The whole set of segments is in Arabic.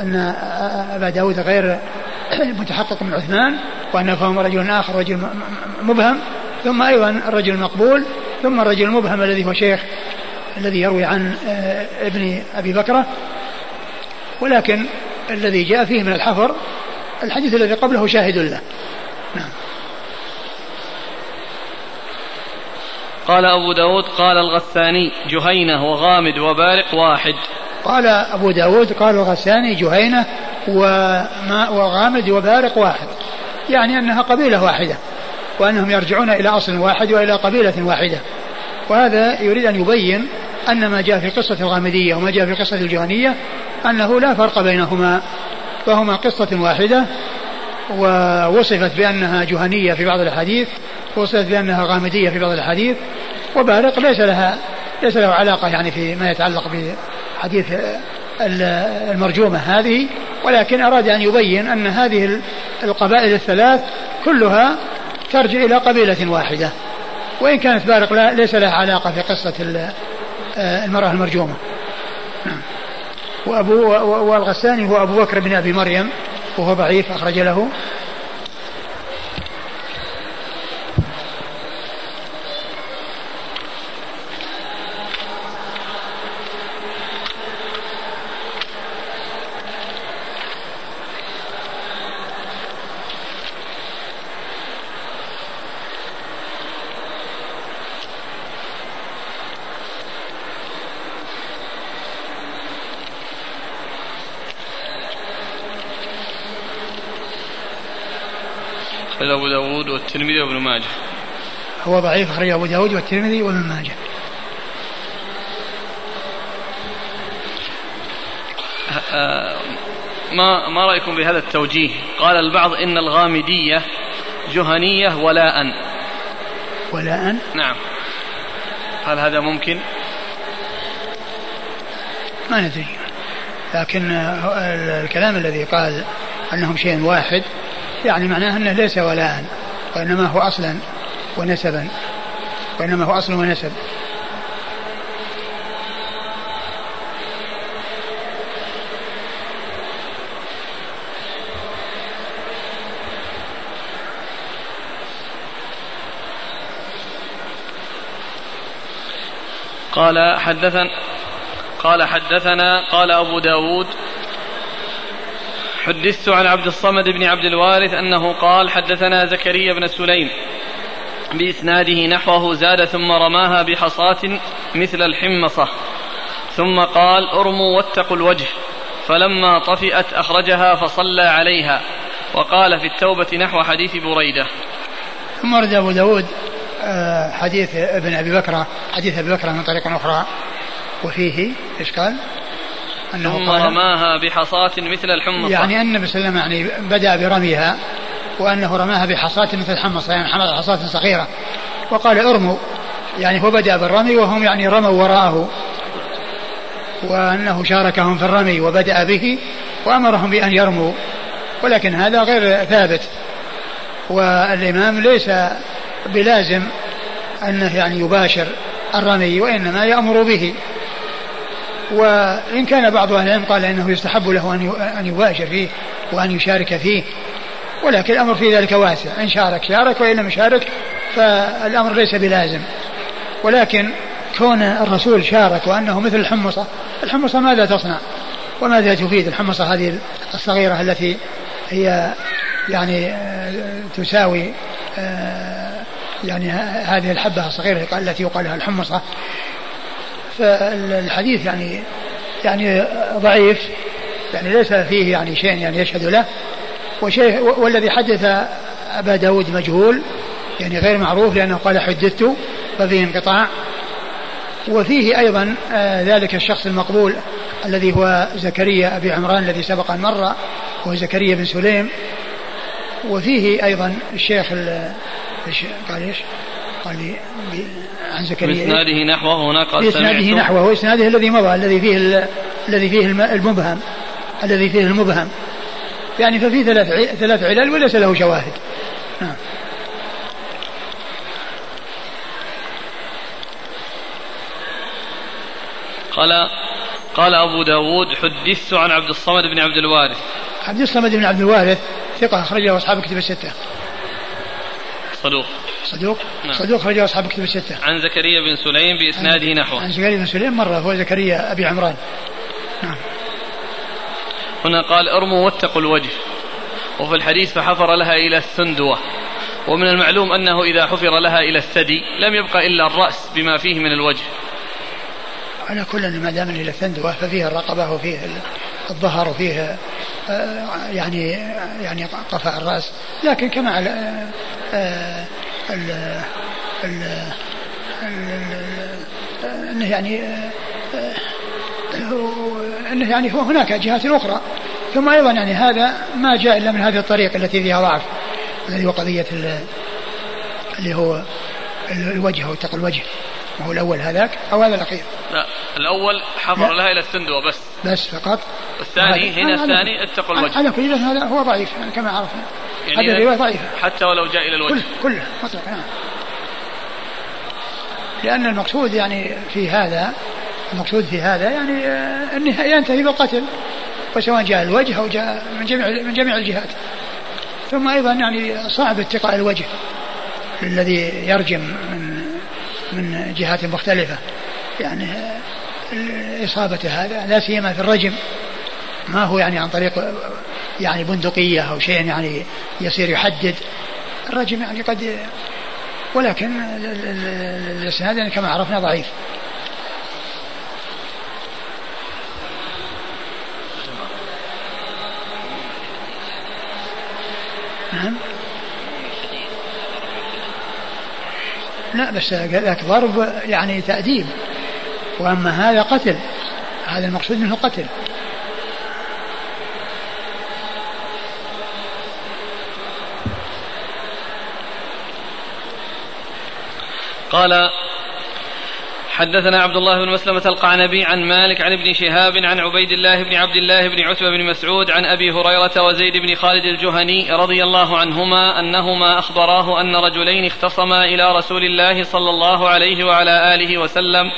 أن أبا داود غير متحقق من عثمان وأنه فهم رجل آخر رجل مبهم ثم أيضا الرجل المقبول ثم الرجل المبهم الذي هو شيخ الذي يروي عن آه، ابن أبي بكرة. ولكن الذي جاء فيه من الحفر الحديث الذي قبله شاهد له. نعم. قال أبو داود قال الغثاني جهينة وغامد وبارق واحد. قال أبو داود قال الغساني جهينة وما وغامد وبارق واحد. يعني أنها قبيلة واحدة وأنهم يرجعون إلى أصل واحد وإلى قبيلة واحدة. وهذا يريد أن يبين أن ما جاء في قصة الغامدية وما جاء في قصة الجهنية أنه لا فرق بينهما فهما قصة واحدة ووصفت بأنها جهنية في بعض الأحاديث ووصفت بأنها غامدية في بعض الأحاديث وبارق ليس لها ليس له علاقة يعني في ما يتعلق بحديث المرجومة هذه ولكن أراد أن يبين أن هذه القبائل الثلاث كلها ترجع إلى قبيلة واحدة وإن كانت بارق ليس لها علاقة في قصة المرأة المرجومة. وأبو والغساني هو أبو بكر بن أبي مريم وهو ضعيف أخرج له أبو داود والترمذي وابن ماجه هو ضعيف أخرجه أبو داود والترمذي وابن ماجه آه، ما ما رأيكم بهذا التوجيه؟ قال البعض إن الغامدية جهنية ولاء. ولاء؟ نعم. هل هذا ممكن؟ ما ندري لكن الكلام الذي قال أنهم شيء واحد يعني معناه أنه ليس ولاء وإنما هو أصلا ونسبا. وإنما هو أصل ونسب. قال حدثنا قال حدثنا قال أبو داود حدثت عن عبد الصمد بن عبد الوارث أنه قال حدثنا زكريا بن سليم بإسناده نحوه زاد ثم رماها بحصاة مثل الحمصة. ثم قال أرموا واتقوا الوجه. فلما طفئت أخرجها فصلى عليها. وقال في التوبة نحو حديث بريدة. ثم ورد أبو داود آه، حديث ابن أبي بكر حديث أبي بكر من طريق أخرى. وفيه إيش قال؟ أنه ثم رماها بحصاة مثل الحمصة. يعني أن النبي صلى الله عليه وسلم يعني بدأ برميها وأنه رماها بحصاة مثل الحمصة يعني حمل حصاة صغيرة. وقال ارموا يعني هو بدأ بالرمي وهم يعني رموا وراءه. وأنه شاركهم في الرمي وبدأ به وأمرهم بأن يرموا. ولكن هذا غير ثابت. والإمام ليس بلازم أنه يعني يباشر الرمي وإنما يأمر به. وإن كان بعض أهل العلم قال إنه يستحب له أن يباشر فيه وأن يشارك فيه ولكن الأمر في ذلك واسع. إن شارك شارك وإن لم يشارك فالأمر ليس بلازم. ولكن كون الرسول شارك وأنه مثل الحمصة الحمصة ماذا تصنع؟ وماذا تفيد الحمصة هذه الصغيرة التي هي يعني تساوي يعني هذه الحبة الصغيرة التي يقال لها الحمصة؟ فالحديث يعني يعني ضعيف يعني ليس فيه يعني شيء يعني يشهد له. وشيء والذي حدث أبا داود مجهول يعني غير معروف لأنه قال حدثت ففيه انقطاع. وفيه أيضا آه ذلك الشخص المقبول الذي هو زكريا أبي عمران الذي سبق أن مر وهو زكريا بن سليم. وفيه أيضا الشيخ قال إيش؟ قال لي عن زكريا. بإسناده نحوه هنا قال بإسناده نحوه وإسناده الذي مضى الذي فيه الذي فيه المبهم الذي فيه المبهم. يعني ففي ثلاث ثلاث علل وليس له شواهد. نعم قال قال أبو داود حدثت عن عبد الصمد بن عبد الوارث. عبد الصمد بن عبد الوارث ثقة أخرجه أصحاب كتب الستة. صدوق. صدوق نعم. صدوق أخرجه أصحاب كتب الستة. عن زكريا بن سليم بإسناده نحوه. عن زكريا بن سليم مرة هو زكريا أبي عمران. نعم. هنا قال ارموا واتقوا الوجه. وفي الحديث فحفر لها إلى السندوة ومن المعلوم أنه إذا حفر لها إلى الثدي لم يبقى إلا الرأس بما فيه من الوجه. على كل ما دام إلى الثندوة ففيه الرقبة وفيه الظهر وفيه آه، يعني يعني قفاء الرأس. لكن كما على آه، ال ال أنه يعني أنه يعني هو هناك جهات أخرى. ثم أيضا يعني هذا ما جاء إلا من هذه الطريق التي فيها ضعف الذي هو قضية اللي هو الوجه أو اتقى الوجه. وهو الأول هذاك أو هذا الأخير؟ لا الأول حفر لها إلى السندوه بس. بس فقط. والثاني هنا الثاني اتقوا الوجه. على كل هذا هو ضعيف كما عرفنا. يعني هذه الرواية ضعيفة. حتى ولو جاء إلى الوجه. كله كله مطلق نعم لأن المقصود يعني في هذا المقصود في هذا يعني آه، أنه ينتهي بالقتل وسواء جاء الوجه أو جاء من جميع من جميع الجهات. ثم أيضا يعني صعب اتقاء الوجه الذي يرجم من من جهات مختلفة. يعني آه، إصابة هذا لا سيما في الرجم. ما هو يعني عن طريق يعني بندقية أو شيء يعني يصير يحدد. الرجم يعني قد ولكن الإسناد يعني كما عرفنا ضعيف. نعم. لا بس ذاك ضرب يعني تأديب. وأما هذا قتل. هذا المقصود منه قتل. قال حدثنا عبد الله بن مسلمة القعنبي عن مالك عن ابن شهاب عن عبيد الله بن عبد الله بن عتبة بن مسعود عن أبي هريرة وزيد بن خالد الجهني رضي الله عنهما أنهما أخبراه أن رجلين اختصما إلى رسول الله صلى الله عليه وعلى آله وسلم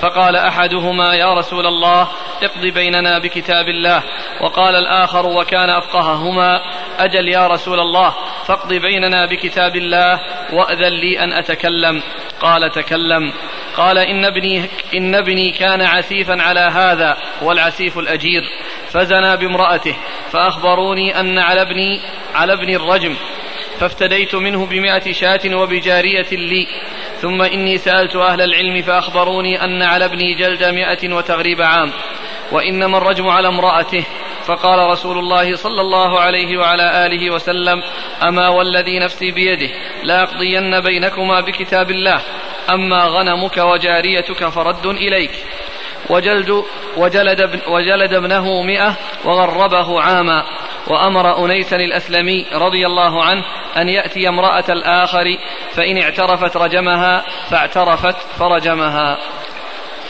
فقال أحدهما يا رسول الله اقض بيننا بكتاب الله وقال الآخر وكان أفقههما أجل يا رسول الله فاقض بيننا بكتاب الله وأذن لي أن أتكلم قال تكلم قال إن ابني, إن ابني كان عسيفا على هذا والعسيف الأجير فزنى بامرأته فأخبروني أن على ابني على ابني الرجم فافتديت منه بمائة شاة وبجارية لي ثم إني سألت أهل العلم فأخبروني أن على ابني جلد مائة وتغريب عام وإنما الرجم على امرأته فقال رسول الله صلى الله عليه وعلى آله وسلم أما والذي نفسي بيده لأقضين بينكما بكتاب الله أما غنمك وجاريتك فرد إليك. وجلد وجلد, ابن وجلد ابنه مئة وغربه عاما. وأمر أنيسا الأسلمي رضي الله عنه أن يأتي امرأة الآخر فإن اعترفت رجمها فاعترفت فرجمها.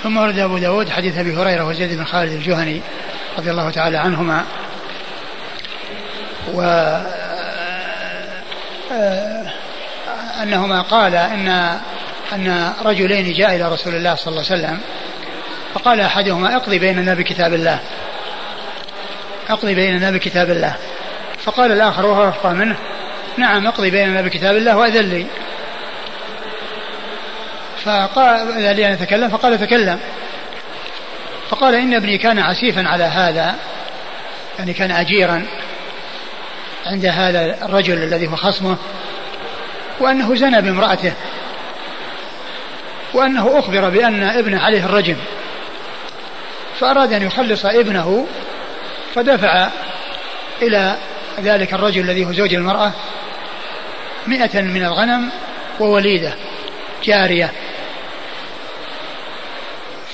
ثم ورد أبو داود حديث أبي هريرة وزيد بن خالد الجهني رضي الله تعالى عنهما. و آه، أنهما قال إن أن رجلين جاء إلى رسول الله صلى الله عليه وسلم فقال أحدهما اقضي بيننا بكتاب الله. اقضي بيننا بكتاب الله. فقال الآخر وهو أفقى منه نعم اقضي بيننا بكتاب الله وأذن لي. فقال لي أن أتكلم فقال تكلم. فقال إن ابني كان عسيفا على هذا يعني كان أجيرا عند هذا الرجل الذي هو خصمه وأنه زنى بامرأته. وأنه أخبر بأن ابنه عليه الرجم. فأراد أن يخلص ابنه فدفع إلى ذلك الرجل الذي هو زوج المرأة مئة من الغنم ووليدة جارية.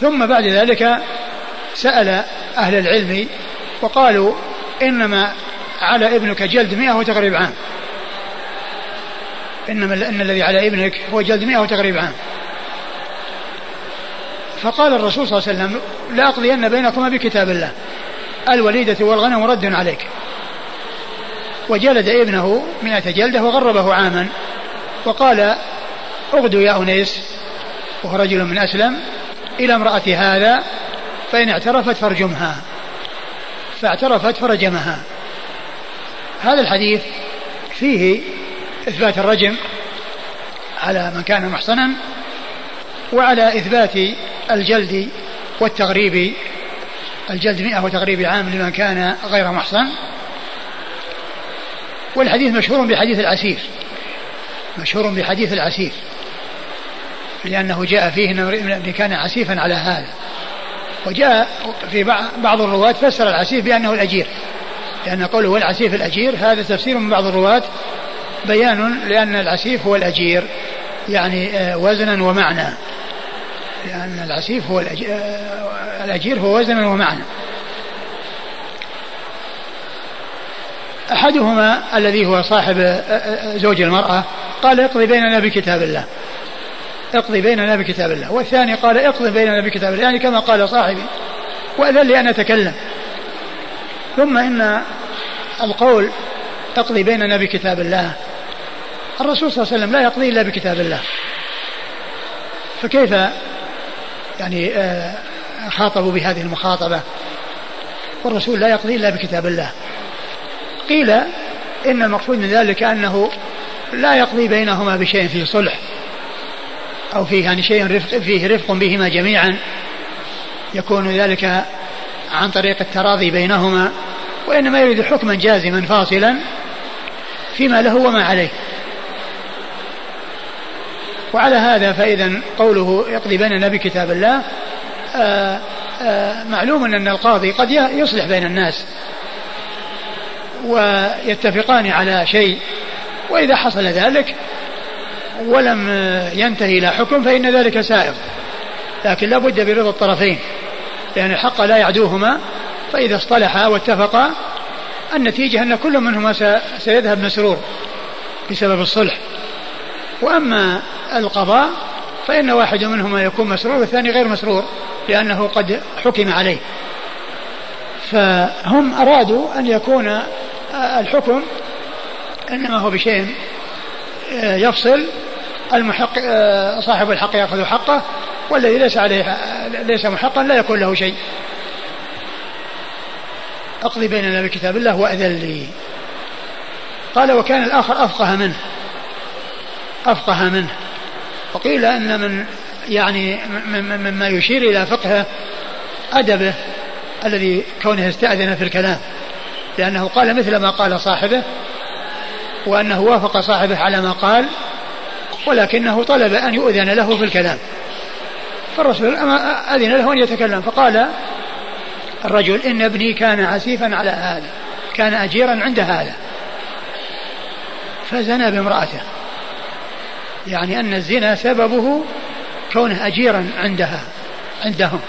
ثم بعد ذلك سأل أهل العلم وقالوا إنما على ابنك جلد مئة وتقريب عام. إنما إن الذي على ابنك هو جلد مئة وتقريب عام. فقال الرسول صلى الله عليه وسلم لأقضين بينكما بكتاب الله. الوليدة والغنم رد عليك. وجلد ابنه مئة جلدة وغربه عاما. وقال اغدوا يا أنيس وهو رجل من أسلم إلى امرأة هذا فإن اعترفت فارجمها. فاعترفت فرجمها. هذا الحديث فيه إثبات الرجم على من كان محصنا وعلى إثبات الجلد والتغريب الجلد مئة وتغريب عام لمن كان غير محصن. والحديث مشهور بحديث العسير مشهور بحديث العسير لأنه جاء فيه أنه كان عسيفا على هذا. وجاء في بعض الرواة فسر العسيف بأنه الأجير لأن قوله العسيف الأجير هذا تفسير من بعض الرواة بيان لأن العسيف هو الأجير يعني آه، وزنا ومعنى. لأن العسيف هو الأجير هو وزنا ومعنى. أحدهما الذي هو صاحب زوج المرأة قال اقضي بيننا بكتاب الله. اقضي بيننا بكتاب الله. والثاني قال اقضي بيننا بكتاب الله. يعني كما قال صاحبي وأذن لي أن أتكلم. ثم إن القول اقضي بيننا بكتاب الله. الرسول صلى الله عليه وسلم لا يقضي إلا بكتاب الله. فكيف يعني آه، خاطبوا بهذه المخاطبة. والرسول لا يقضي إلا بكتاب الله. قيل إن المقصود من ذلك أنه لا يقضي بينهما بشيء فيه صلح أو فيه يعني شيء رفق فيه رفق بهما جميعا. يكون ذلك عن طريق التراضي بينهما وإنما يريد حكما جازما فاصلا فيما له وما عليه. وعلى هذا فإذا قوله يقضي بيننا بكتاب الله آآ آه، آآ آه، معلوم أن القاضي قد يصلح بين الناس ويتفقان على شيء وإذا حصل ذلك ولم ينتهي إلى حكم فإن ذلك سائغ. لكن لا بد برضا الطرفين لأن الحق لا يعدوهما فإذا اصطلحا واتفقا النتيجة أن كل منهما سيذهب مسرور بسبب الصلح. وأما القضاء فإن واحد منهما يكون مسرور والثاني غير مسرور لأنه قد حكم عليه. فهم أرادوا أن يكون الحكم إنما هو بشيء يفصل المحق صاحب الحق يأخذ حقه والذي ليس عليه ليس محقا لا يكون له شيء. أقضي بيننا بكتاب الله وأذن لي. قال وكان الآخر أفقه منه أفقه منه. وقيل أن من يعني مما يشير إلى فقهه أدبه الذي كونه استأذن في الكلام لأنه قال مثل ما قال صاحبه وأنه وافق صاحبه على ما قال ولكنه طلب أن يؤذن له في الكلام. فالرسول أذن له أن يتكلم فقال الرجل إن ابني كان عسيفا على هذا كان أجيرا عند هذا. فزنى بامرأته. يعني أن الزنا سببه كونه أجيرا عندها عندهم.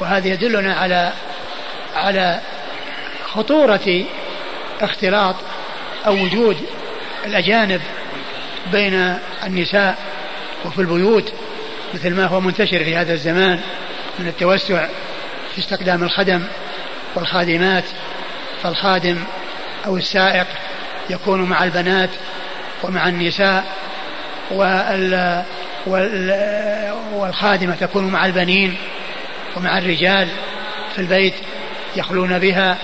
وهذا يدلنا على على خطورة اختلاط أو وجود الأجانب بين النساء وفي البيوت مثل ما هو منتشر في هذا الزمان من التوسع في استخدام الخدم والخادمات فالخادم أو السائق يكون مع البنات ومع النساء والخادمة تكون مع البنين ومع الرجال في البيت يخلون بها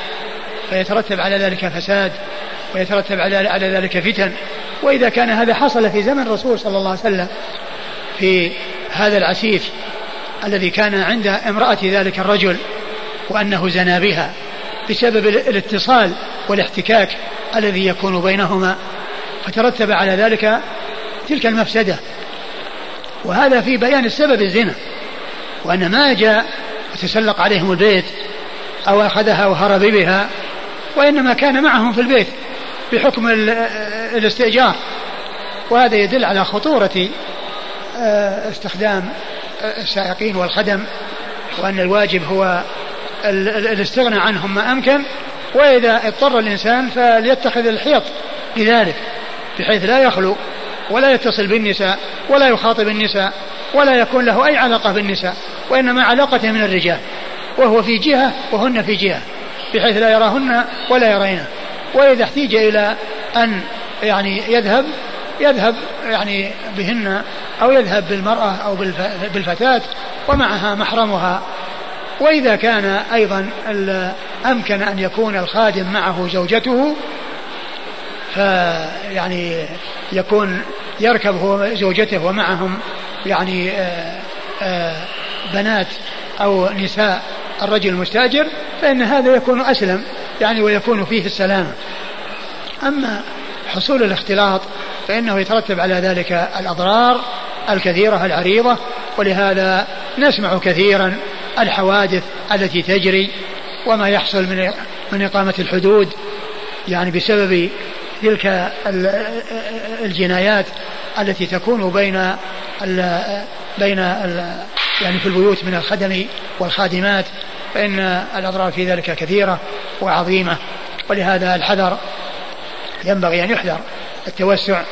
فيترتب على ذلك فساد ويترتب على على ذلك فتن. وإذا كان هذا حصل في زمن الرسول صلى الله عليه وسلم في هذا العسيف الذي كان عند امرأة ذلك الرجل وأنه زنى بها بسبب الاتصال والاحتكاك الذي يكون بينهما فترتب على ذلك تلك المفسدة. وهذا في بيان السبب الزنا. وأن ما جاء وتسلق عليهم البيت أو أخذها وهرب بها وإنما كان معهم في البيت بحكم الاستئجار. وهذا يدل على خطورة آه، استخدام السائقين والخدم وأن الواجب هو الاستغناء عنهم ما أمكن. وإذا اضطر الإنسان فليتخذ الحيط لذلك بحيث لا يخلو. ولا يتصل بالنساء ولا يخاطب النساء ولا يكون له أي علاقة بالنساء وإنما علاقته من الرجال وهو في جهة وهن في جهة بحيث لا يراهن ولا يرينه وإذا احتيج إلى أن يعني يذهب يذهب يعني بهن أو يذهب بالمرأة أو بالفتاة ومعها محرمها. وإذا كان أيضا أمكن أن يكون الخادم معه زوجته فيعني يكون يركب هو زوجته ومعهم يعني آآ آآ بنات أو نساء الرجل المستأجر فإن هذا يكون أسلم يعني ويكون فيه السلامة أما حصول الاختلاط فإنه يترتب على ذلك الأضرار الكثيرة العريضة ولهذا نسمع كثيرا الحوادث التي تجري وما يحصل من من إقامة الحدود يعني بسبب تلك الجنايات التي تكون بين ال بين ال يعني في البيوت من الخدم والخادمات فإن الأضرار في ذلك كثيرة وعظيمة. ولهذا الحذر ينبغي أن يحذر التوسع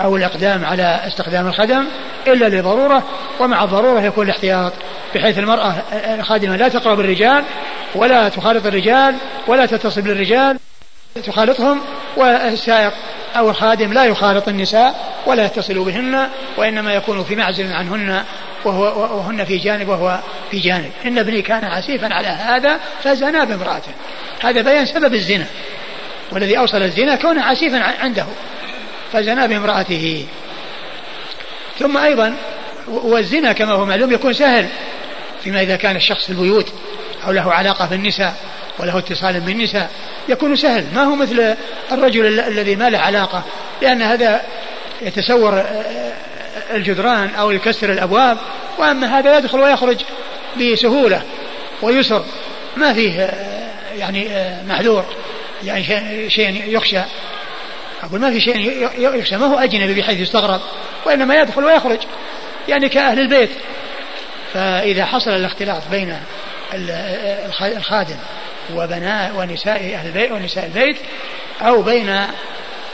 أو الإقدام على استخدام الخدم إلا لضرورة ومع الضرورة يكون الاحتياط بحيث المرأة الخادمة لا تقرب الرجال ولا تخالط الرجال ولا تتصل بالرجال تخالطهم والسائق أو الخادم لا يخالط النساء ولا يتصل بهن وإنما يكون في معزل عنهن وهو وهن في جانب وهو في جانب. إن ابني كان عسيفا على هذا فزنا بامرأته. هذا بيان سبب الزنا. والذي أوصل الزنا كونه عسيفا عنده. فزنا بامرأته. ثم أيضا والزنا كما هو معلوم يكون سهل. فيما إذا كان الشخص في البيوت أو له علاقة بالنساء. وله اتصال بالنساء يكون سهل. ما هو مثل الرجل الذي ما له علاقة لأن هذا يتسور الجدران أو يكسر الأبواب وأما هذا يدخل ويخرج بسهولة ويسر. ما فيه يعني محذور يعني شيء يخشى. أقول ما في شيء يخشى ما هو أجنبي بحيث يستغرب وإنما يدخل ويخرج يعني كأهل البيت. فإذا حصل الاختلاط بين الخادم وبناء ونساء أهل البيت ونساء البيت أو بين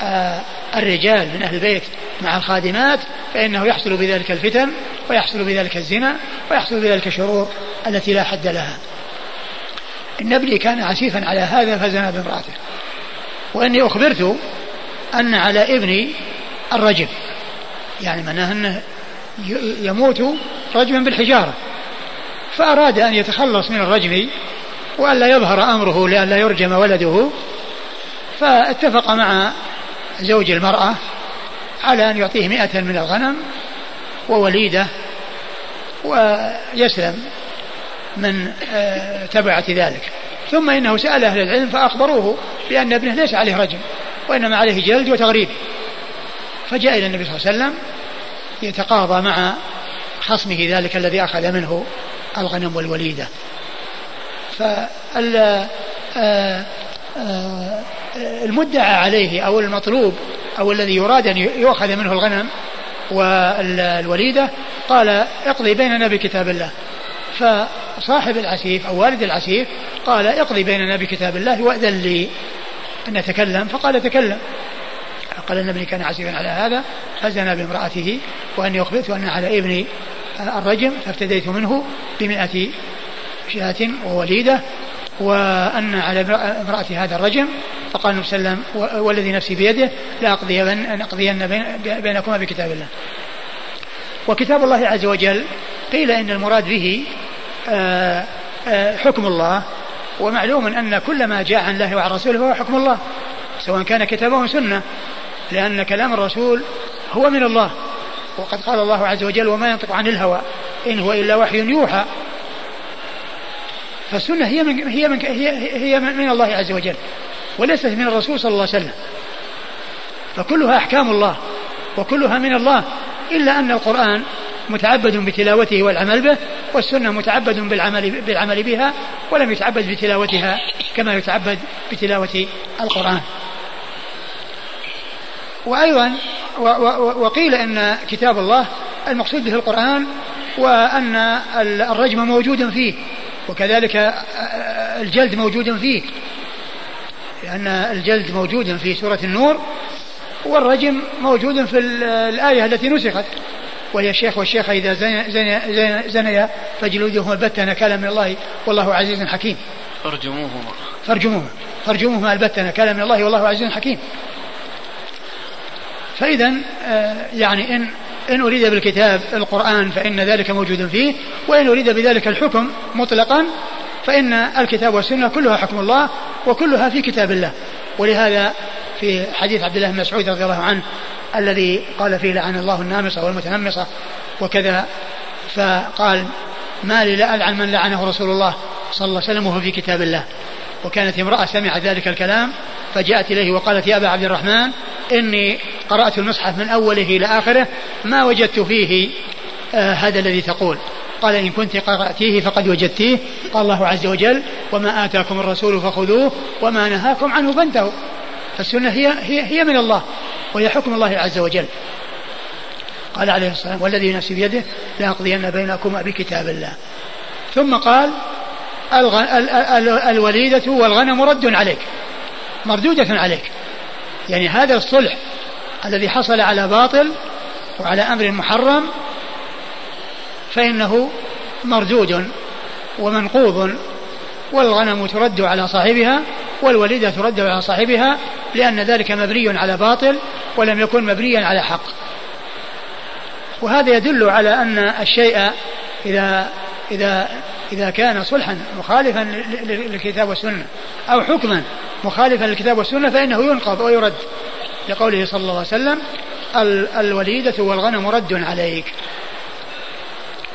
آه، الرجال من أهل البيت مع الخادمات فإنه يحصل بذلك الفتن ويحصل بذلك الزنا ويحصل بذلك الشرور التي لا حد لها. إن ابني كان عسيفا على هذا فزنا بامرأته. وإني أخبرت أن على ابني الرجم يعني معناه أنه يموت رجما بالحجارة. فأراد أن يتخلص من الرجم وألا يظهر أمره لأن لا يرجم ولده. فاتفق مع زوج المرأة على أن يعطيه مئة من الغنم ووليدة ويسلم من آه، تبعة ذلك. ثم إنه سأل أهل العلم فأخبروه بأن ابنه ليس عليه رجم وإنما عليه جلد وتغريب. فجاء إلى النبي صلى الله عليه وسلم يتقاضى مع خصمه ذلك الذي أخذ منه الغنم والوليدة. فال آه، آه، المدعى عليه أو المطلوب أو الذي يراد أن يؤخذ منه الغنم والوليدة قال اقضي بيننا بكتاب الله. فصاحب العسيف أو والد العسيف قال اقضي بيننا بكتاب الله وأذن لي أن أتكلم. فقال تكلم. قال النبي كان عسيفا على هذا فزنا بامرأته وأني أخبرت أن على ابني الرجم فافتديت منه بمئة شاة ووليدة وأن على امرأة هذا الرجم فقال النبي صلى الله عليه وسلم والذي نفسي بيده لا أقضين أقضين بينكما بكتاب الله. وكتاب الله عز وجل قيل إن المراد به آه، آه، حكم الله ومعلوم أن كل ما جاء عن الله وعن رسوله هو حكم الله سواء كان كتابه سنة لأن كلام الرسول هو من الله. وقد قال الله عز وجل وما ينطق عن الهوى إن هو إلا وحي يوحى. فالسنة هي من هي من هي هي من الله عز وجل وليست من الرسول صلى الله عليه وسلم. فكلها أحكام الله وكلها من الله إلا أن القرآن متعبد بتلاوته والعمل به والسنة متعبد بالعمل بالعمل بها ولم يتعبد بتلاوتها كما يتعبد بتلاوة القرآن. وأيضا وقيل أن كتاب الله المقصود به القرآن وأن الرجم موجود فيه. وكذلك الجلد موجود فيه. لأن الجلد موجود في سورة النور والرجم موجود في الآية التي نسخت. وهي الشيخ والشيخة إذا زنيا زني فجلودهما البتة نكالا من الله والله عزيز حكيم. فارجموهما. فارجموهما. فارجموهما البتة نكالا من الله والله عزيز حكيم. فإذا آه، يعني إن إن أريد بالكتاب القرآن فإن ذلك موجود فيه وإن أريد بذلك الحكم مطلقا فإن الكتاب والسنة كلها حكم الله وكلها في كتاب الله. ولهذا في حديث عبد الله بن مسعود رضي الله عنه الذي قال فيه لعن الله النامصة والمتنمصة وكذا فقال ما لي لا ألعن من لعنه رسول الله صلى الله عليه وسلم وهو في كتاب الله. وكانت امرأة سمعت ذلك الكلام فجاءت إليه وقالت يا أبا عبد الرحمن إني قرأت المصحف من أوله إلى آخره ما وجدت فيه آه هذا الذي تقول. قال إن كنت قرأتيه فقد وجدتيه. قال الله عز وجل وما آتاكم الرسول فخذوه وما نهاكم عنه فانتهوا. فالسنة هي, هي, هي من الله وهي حكم الله عز وجل. قال عليه الصلاة والذي نفسي بيده لأقضين بينكما بكتاب الله. ثم قال الوليدة والغنم رد عليك. مردودة عليك. يعني هذا الصلح الذي حصل على باطل وعلى أمر محرم فإنه مردود ومنقوض والغنم ترد على صاحبها والوليدة ترد على صاحبها لأن ذلك مبني على باطل ولم يكن مبنيا على حق. وهذا يدل على أن الشيء إذا إذا إذا كان صلحا مخالفا للكتاب والسنة أو حكما مخالفا للكتاب والسنة فإنه ينقض ويرد. لقوله صلى الله عليه وسلم الوليدة والغنم رد عليك.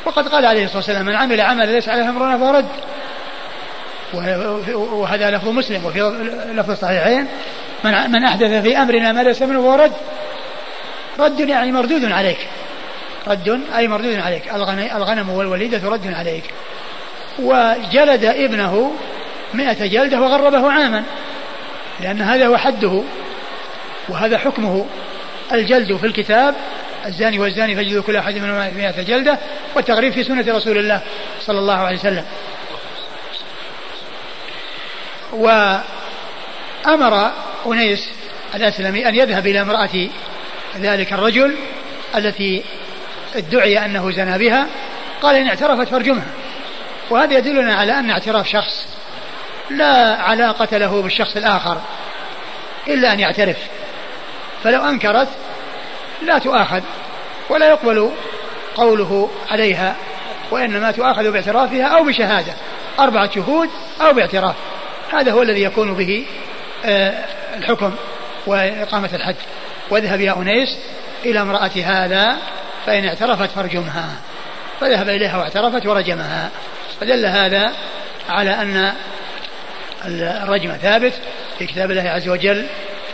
وقد قال عليه الصلاة والسلام من عمل عملا ليس عليه أمرنا فهو رد. وهذا لفظ مسلم وفي لفظ الصحيحين من من أحدث في أمرنا ما ليس منه فهو رد. رد يعني مردود عليك. رد أي مردود عليك. الغنم والوليدة رد عليك. وجلد ابنه مئة جلدة وغربه عاما لأن هذا هو حده وهذا حكمه. الجلد في الكتاب الزاني والزاني فجدوا كل أحد منهما مئة جلدة والتغريب في سنة رسول الله صلى الله عليه وسلم. وأمر أنيس الأسلمي أن يذهب إلى امرأة ذلك الرجل التي ادعي أنه زنى بها قال إن اعترفت فارجمها. وهذا يدلنا على أن اعتراف شخص لا علاقة له بالشخص الآخر إلا أن يعترف. فلو أنكرت لا تؤاخذ ولا يقبل قوله عليها وإنما تؤاخذ باعترافها أو بشهادة أربعة شهود أو باعتراف. هذا هو الذي يكون به آه، الحكم وإقامة الحد واذهب يا أنيس إلى امرأة هذا فإن اعترفت فارجمها. فذهب إليها واعترفت ورجمها. فدل هذا على أن الرجم ثابت في كتاب الله عز وجل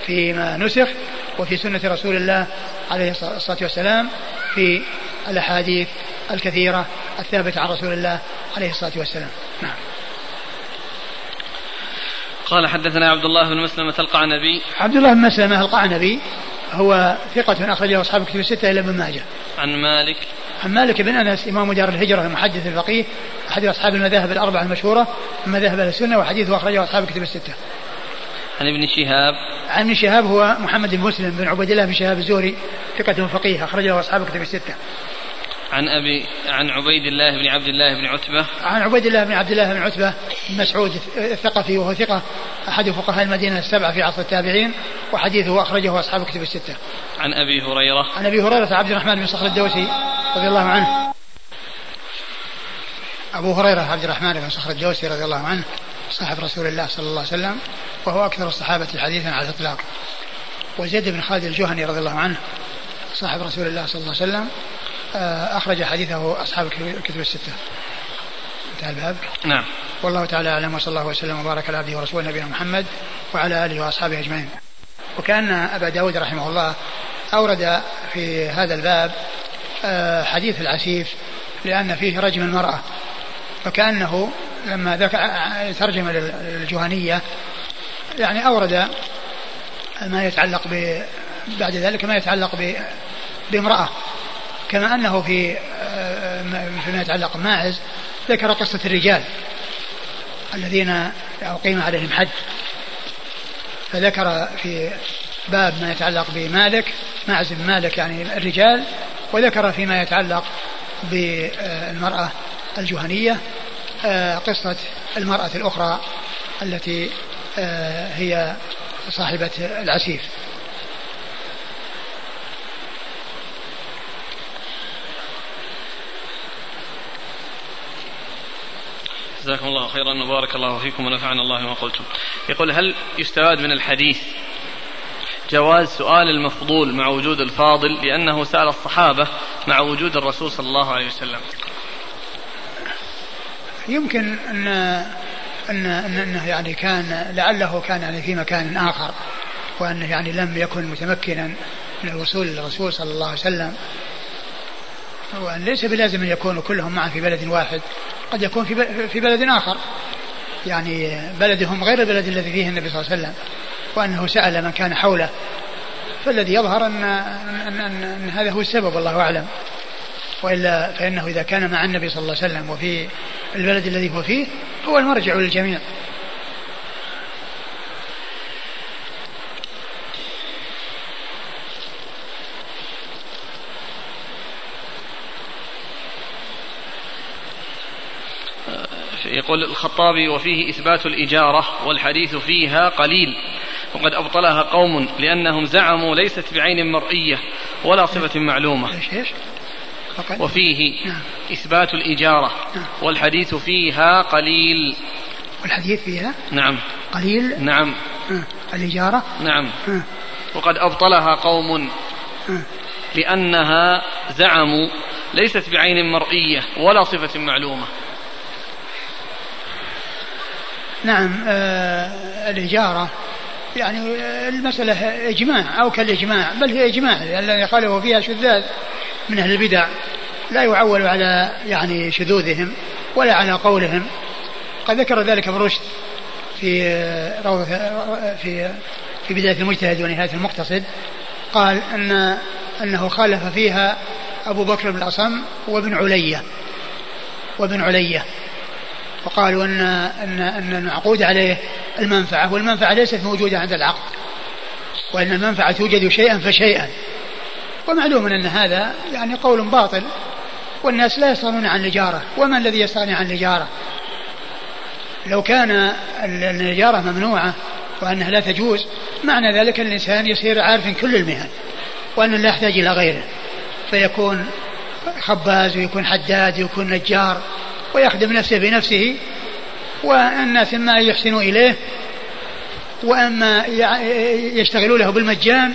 فيما نسخ وفي سنة رسول الله عليه الصلاة والسلام في الأحاديث الكثيرة الثابتة عن رسول الله عليه الصلاة والسلام. نعم. قال حدثنا عبد الله بن مسلمة القعنبي عبد الله بن مسلمة القعنبي هو ثقة أخرجه أصحاب كتب الستة إلى ابن ماجه. عن مالك. عن مالك بن أنس إمام دار الهجرة المحدث الفقيه أحد أصحاب المذاهب الأربعة المشهورة من مذاهب أهل السنة وحديثه أخرجه أصحاب كتب الستة. عن ابن شهاب عن ابن شهاب هو محمد بن مسلم بن عبد الله بن شهاب الزهري ثقة فقيه أخرجه أصحاب كتب الستة. عن أبي عن عبيد الله بن عبد الله بن عتبة عن عبيد الله بن عبد الله بن عتبة بن مسعود الثقفي وهو ثقه أحد فقهاء المدينة السبعة في عصر التابعين وحديثه أخرجه أصحاب كتب الستة. عن أبي هريرة عن أبي هريرة عبد الرحمن بن صخر الدوسي رضي الله عنه. أبو هريرة عبد الرحمن بن صخر الدوسي رضي الله عنه صاحب رسول الله صلى الله عليه وسلم وهو أكثر الصحابة حديثا على الإطلاق. وزيد بن خالد الجهني رضي الله عنه صاحب رسول الله صلى الله عليه وسلم أخرج حديثه أصحاب الكتب الستة. انتهى الباب. نعم. والله تعالى أعلم وصلى الله وسلم وبارك على عبده ورسوله نبينا محمد وعلى آله وأصحابه أجمعين. وكأن أبا داود رحمه الله أورد في هذا الباب آه، حديث العسيف لأن فيه رجم المرأة. فكأنه لما ذكر ترجم للجهنية يعني أورد ما يتعلق ب بعد ذلك ما يتعلق بامرأة. كما أنه في فيما يتعلق ماعز ذكر قصة الرجال الذين أقيم عليهم حد فذكر في باب ما يتعلق بمالك معز بن مالك يعني الرجال وذكر فيما يتعلق بالمرأة الجهنية آه، قصة المرأة الأخرى التي آه، هي صاحبة العسيف جزاكم الله خيرا وبارك الله فيكم ونفعنا الله ما قلتم. يقول هل يستفاد من الحديث جواز سؤال المفضول مع وجود الفاضل لأنه سأل الصحابة مع وجود الرسول صلى الله عليه وسلم؟ يمكن أن أن أنه يعني كان لعله كان يعني في مكان آخر وأنه يعني لم يكن متمكنا من الوصول للرسول صلى الله عليه وسلم. وأن ليس بلازم أن يكونوا كلهم معا في بلد واحد قد يكون في في بلد آخر. يعني بلدهم غير البلد الذي فيه النبي صلى الله عليه وسلم وأنه سأل من كان حوله. فالذي يظهر أن, أن, أن, أن هذا هو السبب والله أعلم. وإلا فإنه إذا كان مع النبي صلى الله عليه وسلم وفي البلد الذي هو فيه هو المرجع للجميع. يقول الخطابي وفيه إثبات الإجارة والحديث فيها قليل وقد أبطلها قوم لأنهم زعموا ليست بعين مرئية ولا صفة معلومة؟ وفيه نعم. إثبات الإجارة نعم. والحديث فيها قليل والحديث فيها نعم قليل نعم. الإجارة نعم. وقد أبطلها قوم. لأنها زعموا ليست بعين مرئية ولا صفة معلومة نعم آه الإجارة. يعني المسألة إجماع أو كالإجماع بل هي إجماع لأن قاله فيها شذاذ من أهل البدع. لا يعول على يعني شذوذهم ولا على قولهم. قد ذكر ذلك ابن رشد في روضة في في بداية المجتهد ونهاية المقتصد. قال أن أنه خالف فيها أبو بكر بن الأصم وابن علية وابن علية. وقالوا أن أن أن المعقود عليه المنفعة والمنفعة ليست موجودة عند العقد وأن المنفعة توجد شيئا فشيئا. ومعلوم أن هذا يعني قول باطل والناس لا يستغنون عن الإجارة. وما الذي يستغني عن الإجارة؟ لو كان الإجارة ممنوعة وأنها لا تجوز معنى ذلك أن الإنسان يصير عارف كل المهن وأنه لا يحتاج إلى غيره. فيكون خباز ويكون حداد ويكون نجار ويخدم نفسه بنفسه والناس إما يحسنوا إليه وإما يشتغلوا له بالمجان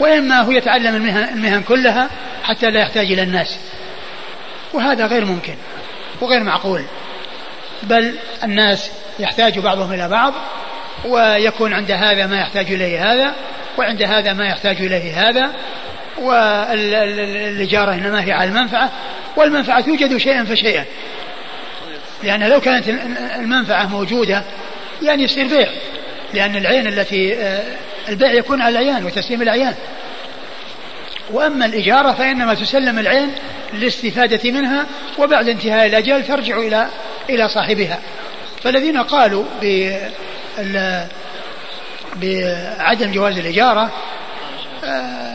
وإما هو يتعلم المهن, المهن كلها حتى لا يحتاج إلى الناس. وهذا غير ممكن وغير معقول. بل الناس يحتاج بعضهم إلى بعض ويكون عند هذا ما يحتاج إليه هذا وعند هذا ما يحتاج إليه هذا والإجارة إنما هي على المنفعة والمنفعة توجد شيئا فشيئا. لأن لو كانت المنفعة موجودة يعني يصير بيع. لأن العين التي آه، البيع يكون على العيان وتسليم العيان وأما الإجارة فإنما تسلم العين للاستفادة منها وبعد انتهاء الأجل ترجع إلى إلى صاحبها. فالذين قالوا بعدم جواز الإجارة آه،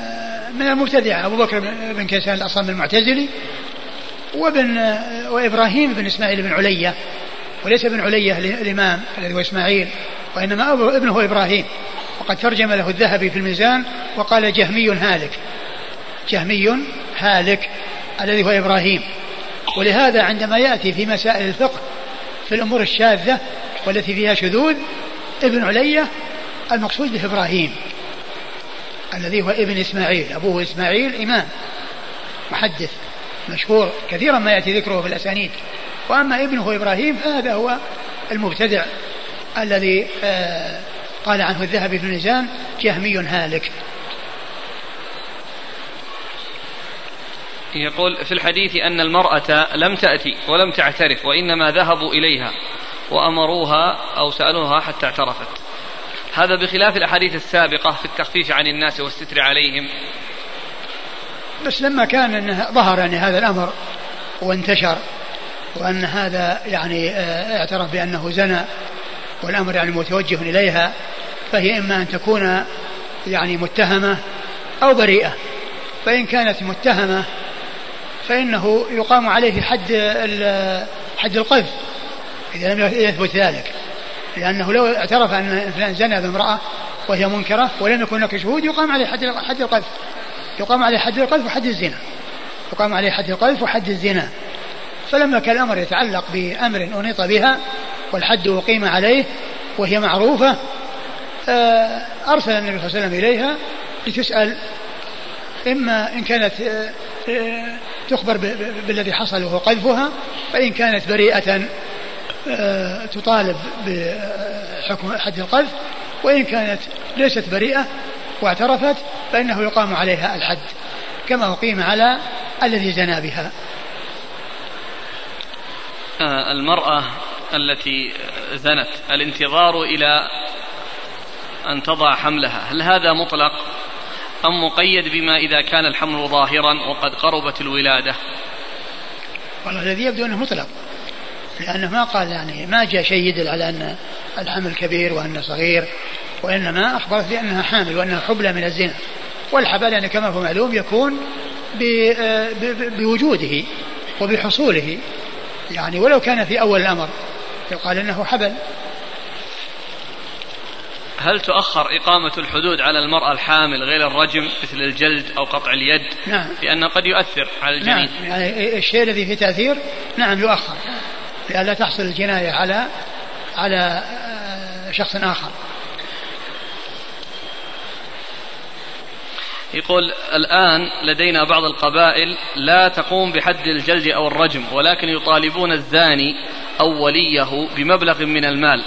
من المبتدعة أبو بكر بن كيسان الأصم المعتزلي وابن وإبراهيم بن إسماعيل بن علية وليس ابن علية الإمام الذي هو إسماعيل وإنما ابنه إبراهيم. وقد ترجم له الذهبي في الميزان وقال جهمي هالك. جهمي هالك الذي هو إبراهيم. ولهذا عندما يأتي في مسائل الفقه في الأمور الشاذة والتي فيها شذوذ ابن علية المقصود به إبراهيم. الذي هو ابن إسماعيل. أبوه إسماعيل إمام. محدث. مشهور. كثيرا ما يأتي ذكره في الأسانيد. وأما ابنه إبراهيم فهذا هو المبتدع الذي آه، قال عنه الذهبي في الميزان جهمي هالك. يقول في الحديث أن المرأة لم تأتي ولم تعترف وإنما ذهبوا إليها وأمروها أو سألوها حتى اعترفت. هذا بخلاف الأحاديث السابقة في التخفيف عن الناس والستر عليهم. بس لما كان انه ظهر يعني هذا الأمر وانتشر وأن هذا يعني آه، اعترف بأنه زنى والأمر يعني متوجه إليها فهي إما أن تكون يعني متهمة أو بريئة. فإن كانت متهمة فإنه يقام عليه حد حد القذف إذا لم يثبت ذلك. لأنه لو اعترف أن فلان زنى بامراه وهي منكرة ولم يكن هناك شهود يقام عليه حد حد القذف. يقام عليه حد القذف وحد الزنا. يقام عليه حد القذف وحد الزنا. فلما كان الأمر يتعلق بأمر أنيط بها والحد أقيم عليه وهي معروفة آه، أرسل النبي صلى الله عليه وسلم إليها لتسأل إما إن كانت آه، آه، تخبر بالذي حصل وهو قذفها فإن كانت بريئة تطالب بحكم حد القذف وإن كانت ليست بريئة واعترفت فإنه يقام عليها الحد كما أقيم على الذي زنى بها. المرأة التي زنت الانتظار إلى أن تضع حملها هل هذا مطلق؟ أم مقيد بما إذا كان الحمل ظاهرا وقد قربت الولادة؟ والله الذي يبدو أنه مطلق. لأنه ما قال يعني ما جاء شيء يدل على أن الحمل كبير وأنه صغير وإنما أخبرت بأنها حامل وأنها حبلى من الزنا. والحبل يعني كما هو معلوم يكون بوجوده وبحصوله. يعني ولو كان في أول الأمر يقال إنه حبل. هل تؤخر إقامة الحدود على المرأة الحامل غير الرجم مثل الجلد أو قطع اليد؟ نعم. لأنه قد يؤثر على الجنين. نعم. يعني الشيء الذي فيه تأثير نعم يؤخر. لئلا تحصل الجناية على على شخص آخر. يقول الآن لدينا بعض القبائل لا تقوم بحد الجلد أو الرجم ولكن يطالبون الزاني أو وليه بمبلغ من المال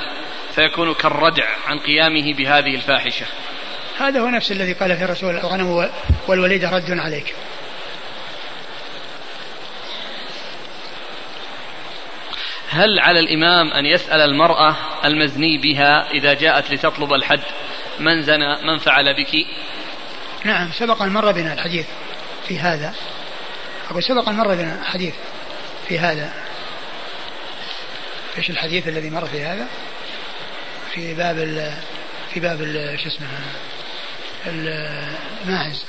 فيكون كالردع عن قيامه بهذه الفاحشة. هذا هو نفس الذي قال في الرسول الغنم والوليدة رد عليك. هل على الإمام أن يسأل المرأة المزني بها إذا جاءت لتطلب الحد من زنى من فعل بك؟ نعم سبق أن مر بنا الحديث في هذا. أقول سبق أن مر بنا الحديث في هذا. إيش الحديث الذي مر في هذا؟ في باب في باب شو اسمه؟ الماعز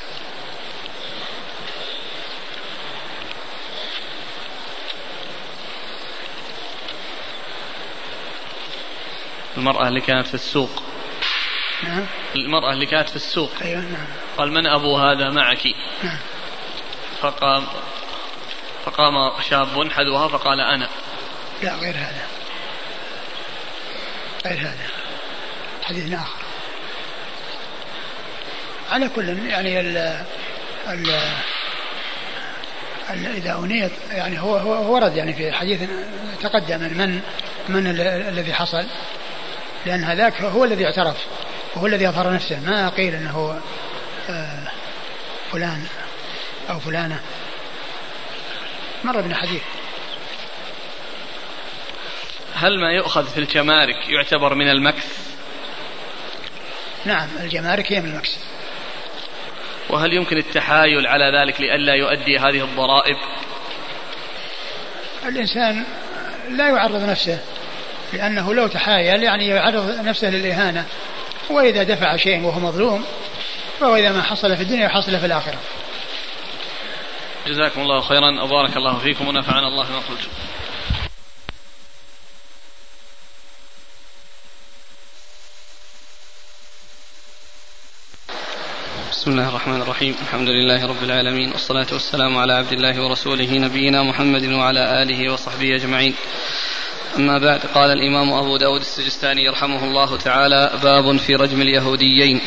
المرأة اللي كانت في السوق. نعم. المرأة اللي كانت في السوق. أيوة نعم. قال من أبو هذا معك؟ نعم. فقام فقام شاب حذوها فقال أنا. لا غير هذا. غير هذا. حديث آخر. على كل يعني ال ال إذا أنيت يعني هو هو ورد يعني في حديث تقدم من من الذي حصل. لأن هذاك هو الذي اعترف وهو الذي أظهر نفسه. ما قيل أنه آه، فلان أو فلانة. مر بنا حديث. هل ما يؤخذ في الجمارك يعتبر من المكس؟ نعم الجمارك هي من المكس. وهل يمكن التحايل على ذلك لئلا يؤدي هذه الضرائب؟ الإنسان لا يعرض نفسه لأنه لو تحايل يعني يعرض نفسه للإهانة وإذا دفع شيء وهو مظلوم فهو إذا ما حصل في الدنيا يحصل في الآخرة. جزاكم الله خيرا. وبارك الله فيكم ونفعنا الله ما قلتم بسم الله الرحمن الرحيم. الحمد لله رب العالمين. والصلاة والسلام على عبد الله ورسوله نبينا محمد وعلى آله وصحبه أجمعين. أما بعد قال الإمام أبو داود السجستاني يرحمه الله تعالى باب في رجم اليهوديين.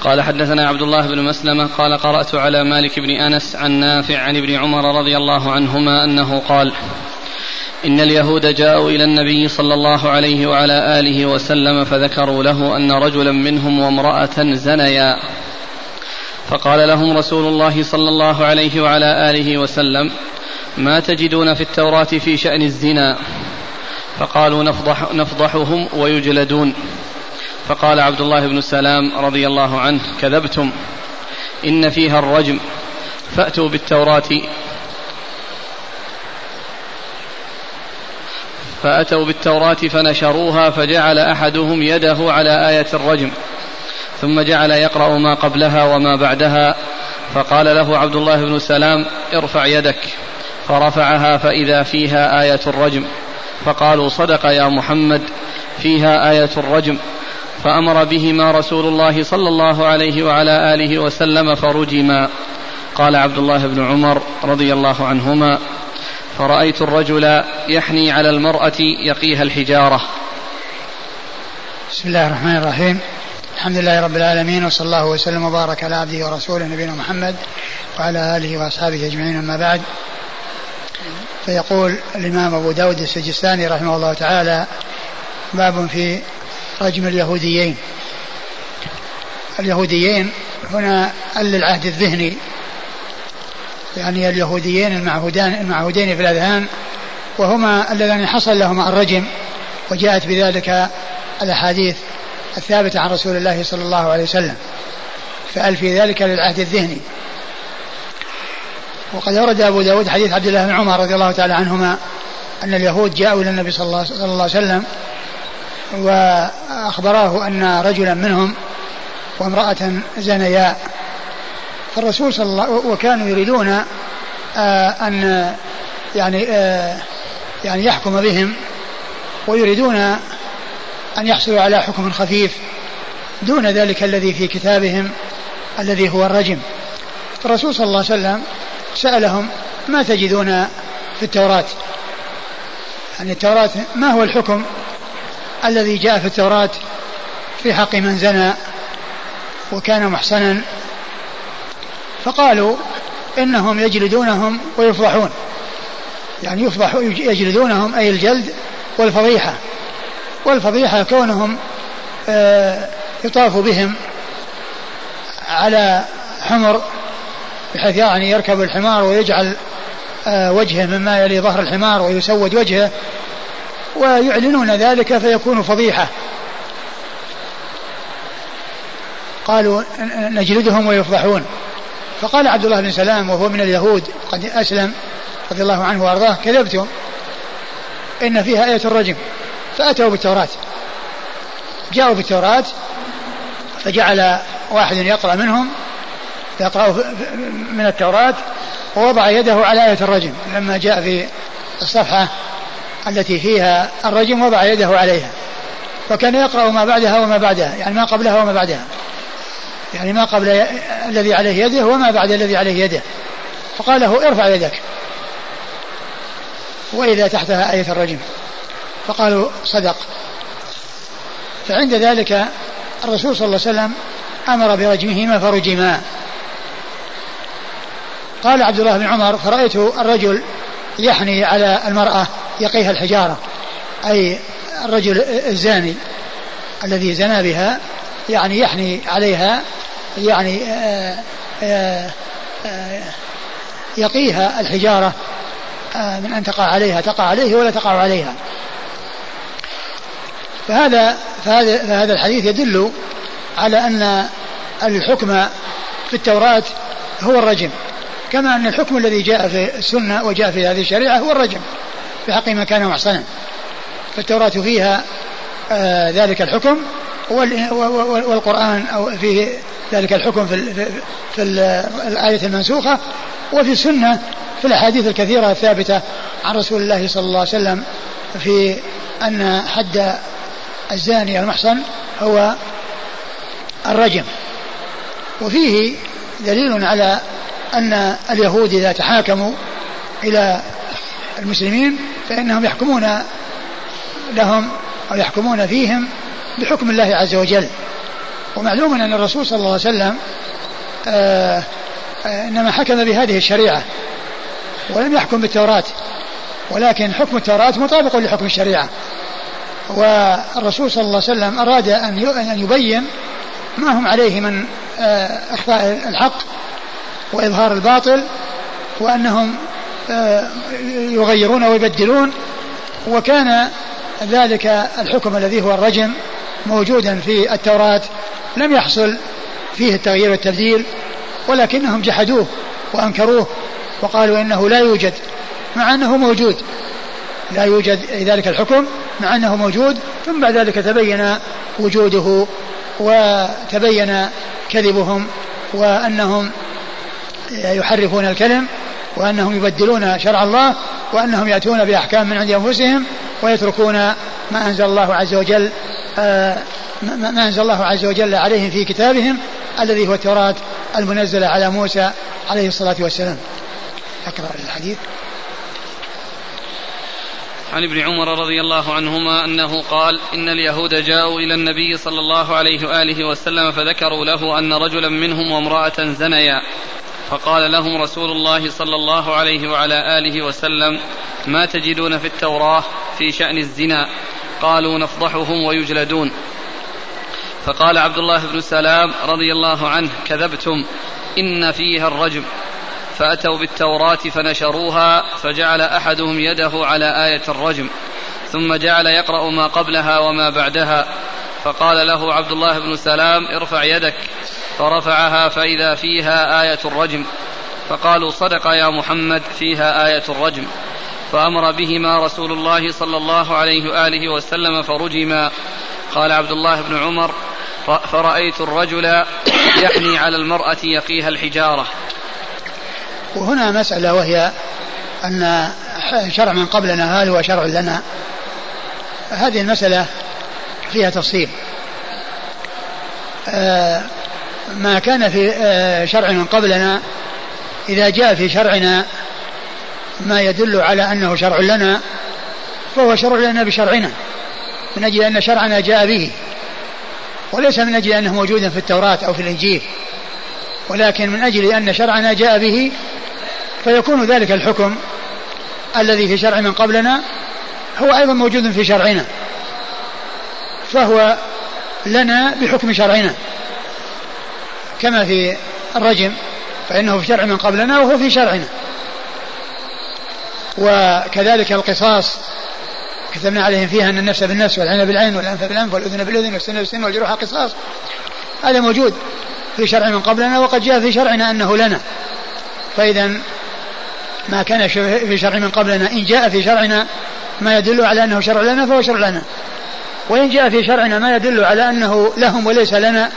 قال حدثنا عبد الله بن مسلمة قال قرأت على مالك بن أنس عن نافع عن ابن عمر رضي الله عنهما أنه قال إن اليهود جاءوا إلى النبي صلى الله عليه وعلى آله وسلم فذكروا له أن رجلا منهم وامرأة زنيا. فقال لهم رسول الله صلى الله عليه وعلى آله وسلم ما تجدون في التوراة في شأن الزنا؟ فقالوا نفضح نفضحهم ويجلدون. فقال عبد الله بن سلام رضي الله عنه كذبتم. إن فيها الرجم. فأتوا بالتوراة. فأتوا بالتوراة فنشروها فجعل أحدهم يده على آية الرجم. ثم جعل يقرأ ما قبلها وما بعدها. فقال له عبد الله بن سلام ارفع يدك. فرفعها فإذا فيها آية الرجم. فقالوا صدق يا محمد فيها آية الرجم. فأمر بهما رسول الله صلى الله عليه وعلى آله وسلم فرجما. قال عبد الله بن عمر رضي الله عنهما فرأيت الرجل يحني على المرأة يقيها الحجارة. بسم الله الرحمن الرحيم. الحمد لله رب العالمين وصلى الله وسلم وبارك على عبده ورسوله نبينا محمد وعلى آله وأصحابه أجمعين أما بعد. فيقول الإمام أبو داود السجستاني رحمه الله تعالى باب في رجم اليهوديين. اليهوديين هنا للعهد الذهني. يعني اليهوديين المعهودان المعهودين في الأذهان وهما اللذان حصل لهما الرجم وجاءت بذلك الأحاديث الثابتة عن رسول الله صلى الله عليه وسلم. فأل في ذلك للعهد الذهني. وقد ورد أبو داود حديث عبد الله بن عمر رضي الله تعالى عنهما أن اليهود جاءوا إلى النبي صلى الله, صلى الله عليه وسلم وأخبراه أن رجلا منهم وامرأة زنيا فالرسول صلى الله وكانوا يريدون آه أن يعني آه يعني يحكم بهم ويريدون أن يحصلوا على حكم خفيف دون ذلك الذي في كتابهم الذي هو الرجم. الرسول صلى الله عليه وسلم سألهم ما تجدون في التوراة؟ يعني التوراة ما هو الحكم الذي جاء في التوراة في حق من زنى وكان محصنا؟ فقالوا إنهم يجلدونهم ويفضحون. يعني يفضح يجلدونهم أي الجلد والفضيحة. والفضيحة كونهم آه، يطاف بهم على حمر بحيث يعني يركب الحمار ويجعل آه، وجهه مما يلي ظهر الحمار ويسود وجهه ويعلنون ذلك فيكون فضيحة. قالوا نجلدهم ويفضحون. فقال عبد الله بن سلام وهو من اليهود قد أسلم رضي الله عنه وأرضاه كذبتم إن فيها آية الرجم. فأتوا بالتوراة. جاءوا بالتوراة فجعل واحد يقرأ منهم يقرأ من التوراة ووضع يده على آية الرجم لما جاء في الصفحة التي فيها الرجم وضع يده عليها. فكان يقرأ ما بعدها وما بعدها يعني ما قبلها وما بعدها. يعني ما قبل الذي عليه يده وما بعد الذي عليه يده. فقال له ارفع يدك. وإذا تحتها آية الرجم. فقالوا صدق. فعند ذلك الرسول صلى الله عليه وسلم أمر برجمهما فرجما. قال عبد الله بن عمر فرأيت الرجل يحني على المرأة يقيها الحجارة. أي الرجل الزاني الذي زنى بها يعني يحني عليها يعني آه، آه، آآ يقيها الحجارة آه، من أن تقع عليها. تقع عليه ولا تقع عليها. فهذا فهذا, فهذا الحديث يدل على أن الحكم في التوراة هو الرجم. كما أن الحكم الذي جاء في السنة وجاء في هذه الشريعة هو الرجم في حق من كان محصنا. فالتوراة فيها آه ذلك الحكم والقرآن أو فيه ذلك الحكم في, في, في الآية المنسوخة وفي السنة في الأحاديث الكثيرة الثابتة عن رسول الله صلى الله عليه وسلم في أن حد الزاني المحصن هو الرجم. وفيه دليل على أن اليهود إذا تحاكموا إلى المسلمين فإنهم يحكمون لهم أو يحكمون فيهم بحكم الله عز وجل. ومعلوم أن الرسول صلى الله عليه وسلم آه آه إنما حكم بهذه الشريعة ولم يحكم بالتوراة ولكن حكم التوراة مطابق لحكم الشريعة. والرسول صلى الله عليه وسلم أراد أن يبين ما هم عليه من آه، إخفاء الحق وإظهار الباطل وأنهم آه، يغيرون ويبدلون. وكان ذلك الحكم الذي هو الرجم موجودا في التوراة لم يحصل فيه التغيير والتبديل ولكنهم جحدوه وأنكروه وقالوا إنه لا يوجد مع أنه موجود. لا يوجد ذلك الحكم مع أنه موجود ثم بعد ذلك تبين وجوده وتبين كذبهم وأنهم يحرفون الكلم وأنهم يبدلون شرع الله وأنهم يأتون بأحكام من عند أنفسهم ويتركون ما أنزل الله عز وجل آه، ما أنزل الله عز وجل عليهم في كتابهم الذي هو التوراة المنزلة على موسى عليه الصلاة والسلام. أقرأ الحديث. عن ابن عمر رضي الله عنهما أنه قال إن اليهود جاءوا إلى النبي صلى الله عليه وآله وسلم فذكروا له أن رجلا منهم وامرأة زنيا. فقال لهم رسول الله صلى الله عليه وعلى آله وسلم ما تجدون في التوراة في شأن الزنا؟ قالوا نفضحهم ويجلدون. فقال عبد الله بن سلام رضي الله عنه كذبتم إن فيها الرجم. فأتوا بالتوراة فنشروها فجعل أحدهم يده على آية الرجم ثم جعل يقرأ ما قبلها وما بعدها. فقال له عبد الله بن سلام ارفع يدك. فرفعها فإذا فيها آية الرجم فقالوا صدق يا محمد فيها آية الرجم. فأمر بهما رسول الله صلى الله عليه وآله وسلم فرجما. قال عبد الله بن عمر فرأيت الرجل يحني على المرأة يقيها الحجارة. وهنا مسألة وهي أن شرع من قبلنا هل هو شرع لنا. هذه المسألة فيها تفصيل. آه، ما كان في آه، شرع من قبلنا. إذا جاء في شرعنا ما يدل على أنه شرع لنا فهو شرع لنا بشرعنا من أجل أن شرعنا جاء به. وليس من أجل أنه موجود في التوراة أو في الإنجيل ولكن من أجل أن شرعنا جاء به فيكون ذلك الحكم الذي في شرع من قبلنا هو أيضا موجود في شرعنا فهو لنا بحكم شرعنا. كما في الرجم فإنه في شرع من قبلنا وهو في شرعنا. وكذلك القصاص كتبنا عليهم فيها أن النفس بالنفس والعين بالعين والأنف بالأنف والأذن بالأذن والسن بالسن والجروح قصاص. هذا موجود في شرع من قبلنا وقد جاء في شرعنا أنه لنا. فإذا ما كان في شرع من قبلنا إن جاء في شرعنا ما يدل على أنه شرع لنا فهو شرع لنا. وإن جاء في شرعنا ما يدل على أنه لهم وليس لنا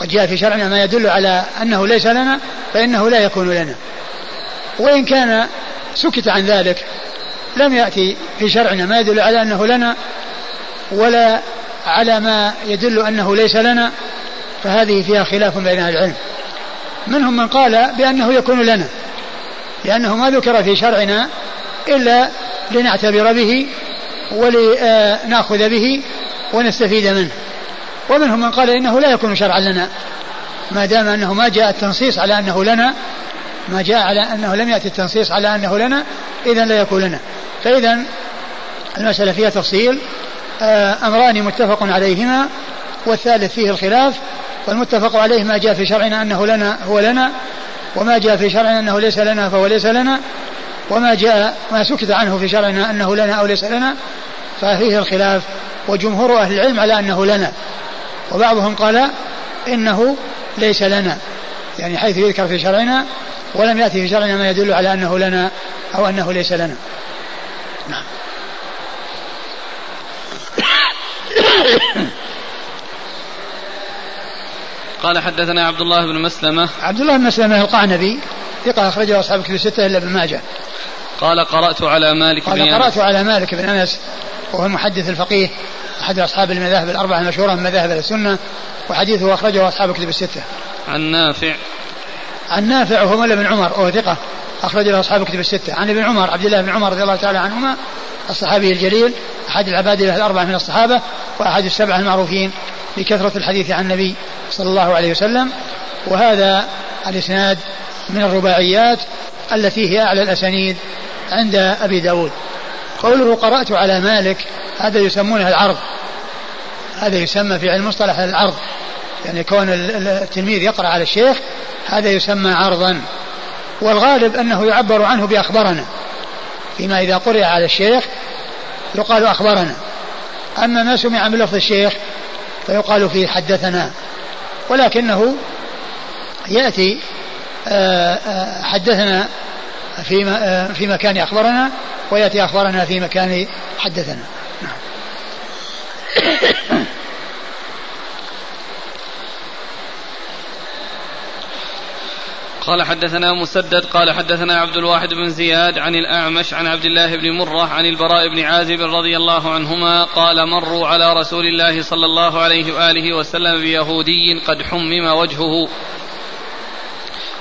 قد جاء في شرعنا ما يدل على أنه ليس لنا فإنه لا يكون لنا. وإن كان سكت عن ذلك لم يأتي في شرعنا ما يدل على أنه لنا ولا على ما يدل أنه ليس لنا فهذه فيها خلاف بين أهل العلم. منهم من قال بأنه يكون لنا لأنه ما ذكر في شرعنا إلا لنعتبر به ولنأخذ به ونستفيد منه. ومنهم من قال إنه لا يكون شرعا لنا. ما دام أنه ما جاء التنصيص على أنه لنا ما جاء على أنه لم يأتي التنصيص على أنه لنا إذا لا يكون لنا. فإذا المسألة فيها تفصيل. آه، أمران متفق عليهما والثالث فيه الخلاف والمتفق عليه ما جاء في شرعنا أنه لنا هو لنا وما جاء في شرعنا أنه ليس لنا فهو ليس لنا وما جاء ما سكت عنه في شرعنا أنه لنا أو ليس لنا ففيه الخلاف. وجمهور أهل العلم على أنه لنا. وبعضهم قال إنه ليس لنا يعني حيث يذكر في شرعنا ولم يأتي في شرعنا ما يدل على أنه لنا أو أنه ليس لنا. نعم. قال حدثنا عبد الله بن مسلمة. عبد الله بن مسلمة القعنبي ثقة أخرجه أصحاب كتب الستة إلا ابن ماجه. قال قرأت على مالك قال بن قرأت على مالك بن أنس وهو المحدث الفقيه أحد أصحاب المذاهب الأربعة المشهورة من مذاهب السنة وحديثه أخرجه أصحاب كتب الستة. عن نافع. عن نافع وهو مولى بن عمر وهو ثقة أخرج له أصحاب كتب الستة. عن ابن عمر عبد الله بن عمر رضي الله تعالى عنهما الصحابي الجليل أحد العباد الأربعة من الصحابة وأحد السبعة المعروفين بكثرة الحديث عن النبي صلى الله عليه وسلم. وهذا الإسناد من الرباعيات التي هي أعلى الأسانيد عند أبي داود. قوله قرأت على مالك هذا يسمونه العرض. هذا يسمى في علم مصطلح العرض. يعني كون التلميذ يقرأ على الشيخ هذا يسمى عرضا. والغالب أنه يعبر عنه بأخبرنا. فيما إذا قرئ على الشيخ يقال أخبرنا. أما ما سمع من لفظ الشيخ فيقال فيه حدثنا. ولكنه يأتي آه، آه، حدثنا آه، في مكان أخبرنا ويأتي أخبرنا في مكان حدثنا نعم. قال حدثنا مسدد قال حدثنا عبد الواحد بن زياد عن الأعمش عن عبد الله بن مرة عن البراء بن عازب رضي الله عنهما قال مروا على رسول الله صلى الله عليه وآله وسلم بيهودي قد حمم وجهه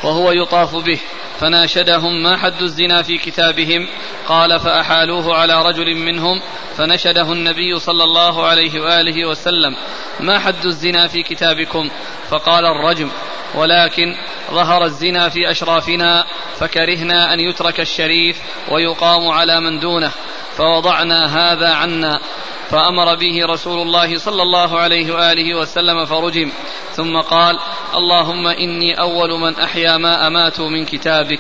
وهو يطاف به فناشدهم ما حد الزنا في كتابهم. قال فأحالوه على رجل منهم فنشده النبي صلى الله عليه وآله وسلم. ما حد الزنا في كتابكم؟ فقال الرجم. ولكن ظهر الزنا في أشرافنا فكرهنا أن يترك الشريف ويقام على من دونه. فوضعنا هذا عنا. فأمر به رسول الله صلى الله عليه وآله وسلم فرجم ثم قال اللهم إني أول من أحيا ما أماتوا من كتابك.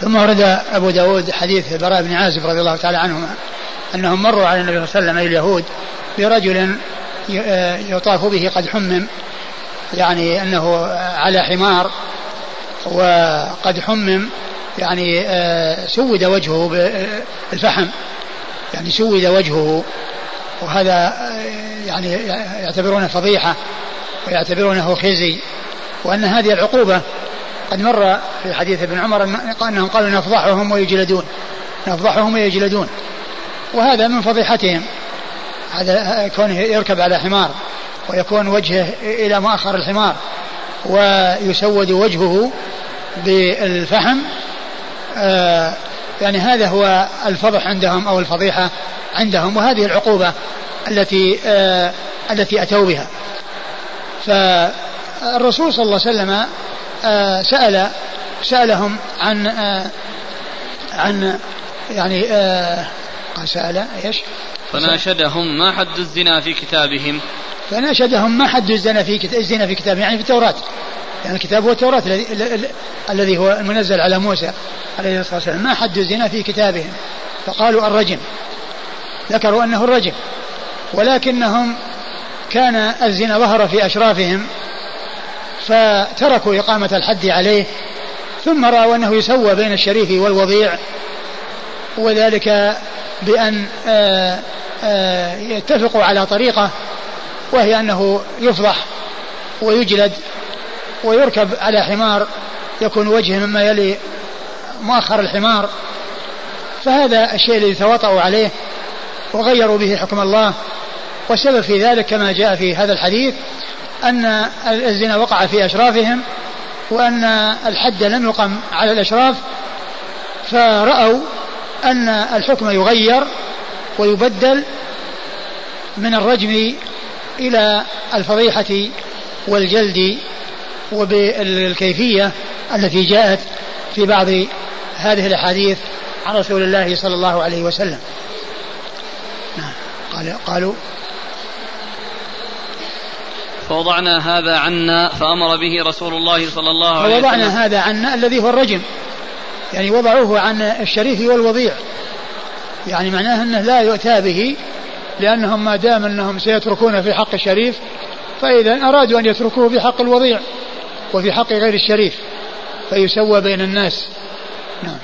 ثم ورد أبو داود حديث براء بن عازب رضي الله تعالى عنهما أنهم مروا على النبي صلى الله عليه وسلم اليهود برجل يطاف به قد حمم يعني أنه على حمار وقد حمم يعني آه، سود وجهه بالفحم يعني سود وجهه وهذا آه، يعني يعتبرونه فضيحة ويعتبرونه خزي وأن هذه العقوبة قد مر في حديث ابن عمر أنهم قالوا نفضحهم ويجلدون نفضحهم ويجلدون. وهذا من فضيحتهم. هذا كونه يركب على حمار ويكون وجهه إلى مؤخر الحمار ويسود وجهه بالفحم آه يعني هذا هو الفضح عندهم أو الفضيحة عندهم وهذه العقوبة التي آه التي أتوا بها. فالرسول صلى الله عليه وسلم آه سأل سألهم عن آه عن يعني آه سأل إيش؟ فناشدهم ما حد الزنا في كتابهم. فناشدهم ما حد الزنا في الزنا في كتابهم يعني في التوراة. يعني الكتاب هو التوراة الذي هو المنزل على موسى عليه الصلاة والسلام. ما حد الزنا في كتابهم. فقالوا الرجم. ذكروا أنه الرجم. ولكنهم كان الزنا ظهر في أشرافهم فتركوا إقامة الحد عليه ثم رأوا أنه يسوى بين الشريف والوضيع وذلك بأن آه، آه، يتفقوا على طريقة وهي أنه يفضح ويجلد ويركب على حمار يكون وجهه مما يلي مؤخر الحمار. فهذا الشيء الذي تواطؤوا عليه وغيروا به حكم الله. والسبب في ذلك كما جاء في هذا الحديث أن الزنا وقع في أشرافهم وأن الحد لم يقم على الأشراف. فرأوا أن الحكم يغير ويبدل من الرجم إلى الفضيحة والجلد وبالكيفية التي جاءت في بعض هذه الأحاديث عن رسول الله صلى الله عليه وسلم. نعم. قال قالوا فوضعنا هذا عنا فأمر به رسول الله صلى الله عليه وسلم. فوضعنا هذا عنا الذي هو الرجم. يعني وضعوه عن الشريف والوضيع. يعني معناه أنه لا يؤتى به لأنهم ما دام أنهم سيتركون في حق الشريف فإذا أرادوا أن يتركوه في حق الوضيع. وفي حق غير الشريف فيسوى بين الناس. نعم.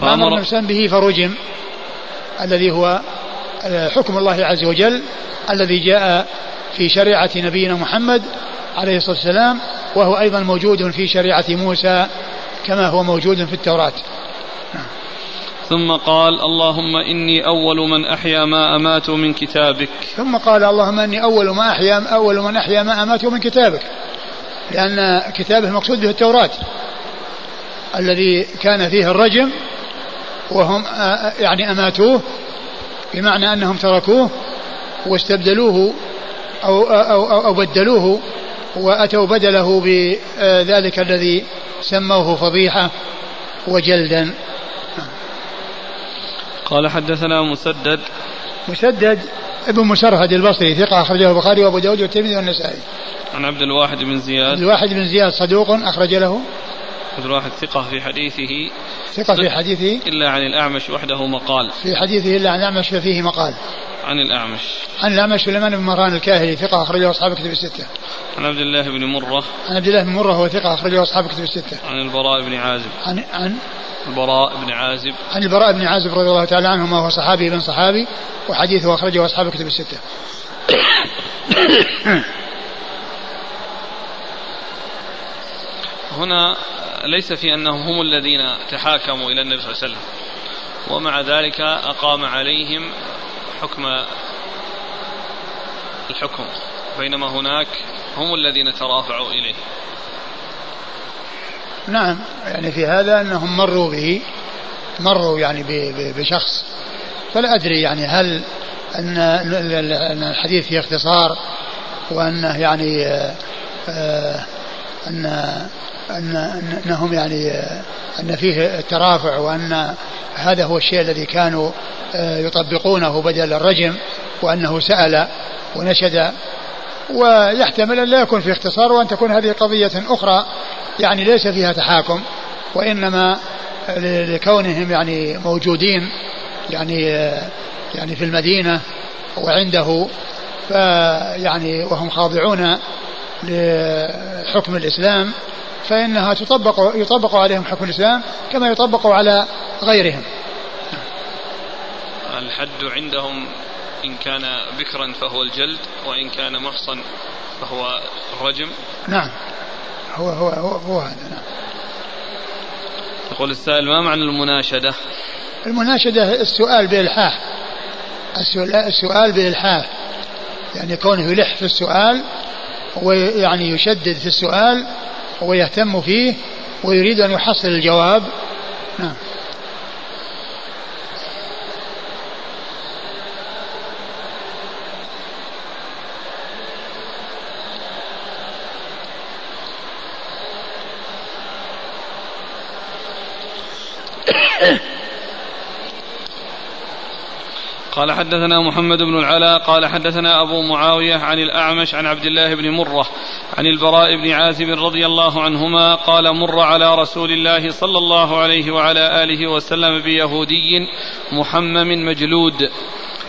فأمر الإنسان به فرجم الذي هو حكم الله عز وجل الذي جاء في شريعة نبينا محمد عليه الصلاة والسلام وهو أيضا موجود في شريعة موسى كما هو موجود في التوراة. ثم قال اللهم إني أول من أحيا ما أمات من كتابك. ثم قال اللهم إني أول ما أحيا أول من أحيا ما أمات من كتابك. لأن كتابه مقصود به التوراة الذي كان فيه الرجم وهم يعني أماتوه بمعنى أنهم تركوه واستبدلوه أو, أو, أو, أو بدلوه وأتوا بدله بذلك الذي سموه فضيحة وجلدا. قال حدثنا مسدد. مسدد ابن مسرهد البصري ثقة أخرجه البخاري وأبو داود والترمذي والنسائي. عن عبد الواحد بن زياد. عبد الواحد بن زياد صدوق أخرج له. عبد الواحد ثقة في حديثه. ثقة في حديثه. إلا عن الأعمش وحده مقال. في حديثه إلا عن الأعمش ففيه مقال. عن الأعمش. عن الأعمش سليمان بن مهران الكاهلي ثقة أخرجه أصحاب كتب الستة. عن عبد الله بن مرة. عن عبد الله بن مرة هو ثقة أخرجه أصحاب كتب الستة. عن البراء بن عازب. عن عن البراء بن عازب. عن البراء بن عازب رضي الله تعالى عنهما وهو صحابي بن صحابي وحديثه أخرجه أصحاب كتب الستة. هنا ليس في أنهم هم الذين تحاكموا إلى النبي صلى الله عليه وسلم ومع ذلك أقام عليهم حكم الحكم بينما هناك هم الذين ترافعوا إليه. نعم. يعني في هذا أنهم مروا به مروا يعني بشخص. فلا أدري يعني هل أن الحديث فيه اختصار وأنه يعني آه، أن أن أنهم يعني أن فيه الترافع وأن هذا هو الشيء الذي كانوا آه، يطبقونه بدل الرجم وأنه سأل ونشد. ويحتمل أن لا يكون في اختصار وأن تكون هذه قضية أخرى. يعني ليس فيها تحاكم وإنما لكونهم يعني موجودين يعني يعني في المدينة وعنده فيعني وهم خاضعون لحكم الإسلام فإنها تطبق يطبق عليهم حكم الإسلام كما يطبق على غيرهم. الحد عندهم إن كان بكرا فهو الجلد وإن كان محصن فهو الرجم نعم. هو هو هو, هو هذا. نعم يقول السائل ما معنى المناشدة؟ المناشدة السؤال بإلحاح. السؤال بإلحاح. يعني كونه يلح في السؤال ويعني يشدد في السؤال ويهتم فيه ويريد أن يحصل الجواب. نعم. قال حدثنا محمد بن العلاء قال حدثنا أبو معاوية عن الأعمش عن عبد الله بن مرة عن البراء بن عازب رضي الله عنهما قال مر على رسول الله صلى الله عليه وعلى آله وسلم بيهودي محمم مجلود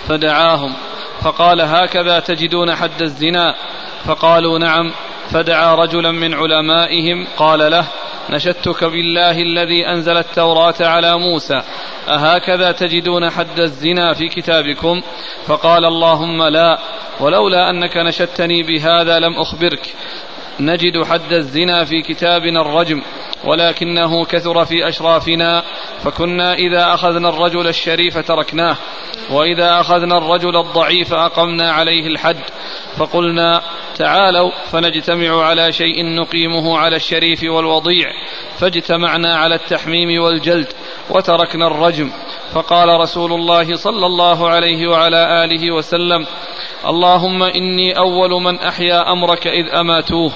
فدعاهم فقال هكذا تجدون حد الزنا؟ فقالوا نعم. فدعا رجلا من علمائهم قال له نشدتك بالله الذي أنزل التوراة على موسى. أهكذا تجدون حد الزنا في كتابكم. فقال اللهم لا ولولا أنك نشدتني بهذا لم أخبرك. نجد حد الزنا في كتابنا الرجم ولكنه كثر في أشرافنا. فكنا إذا أخذنا الرجل الشريف تركناه وإذا أخذنا الرجل الضعيف أقمنا عليه الحد. فقلنا تعالوا فنجتمع على شيء نقيمه على الشريف والوضيع فاجتمعنا على التحميم والجلد وتركنا الرجم. فقال رسول الله صلى الله عليه وعلى آله وسلم اللهم إني أول من أحيا أمرك إذ أماتوه.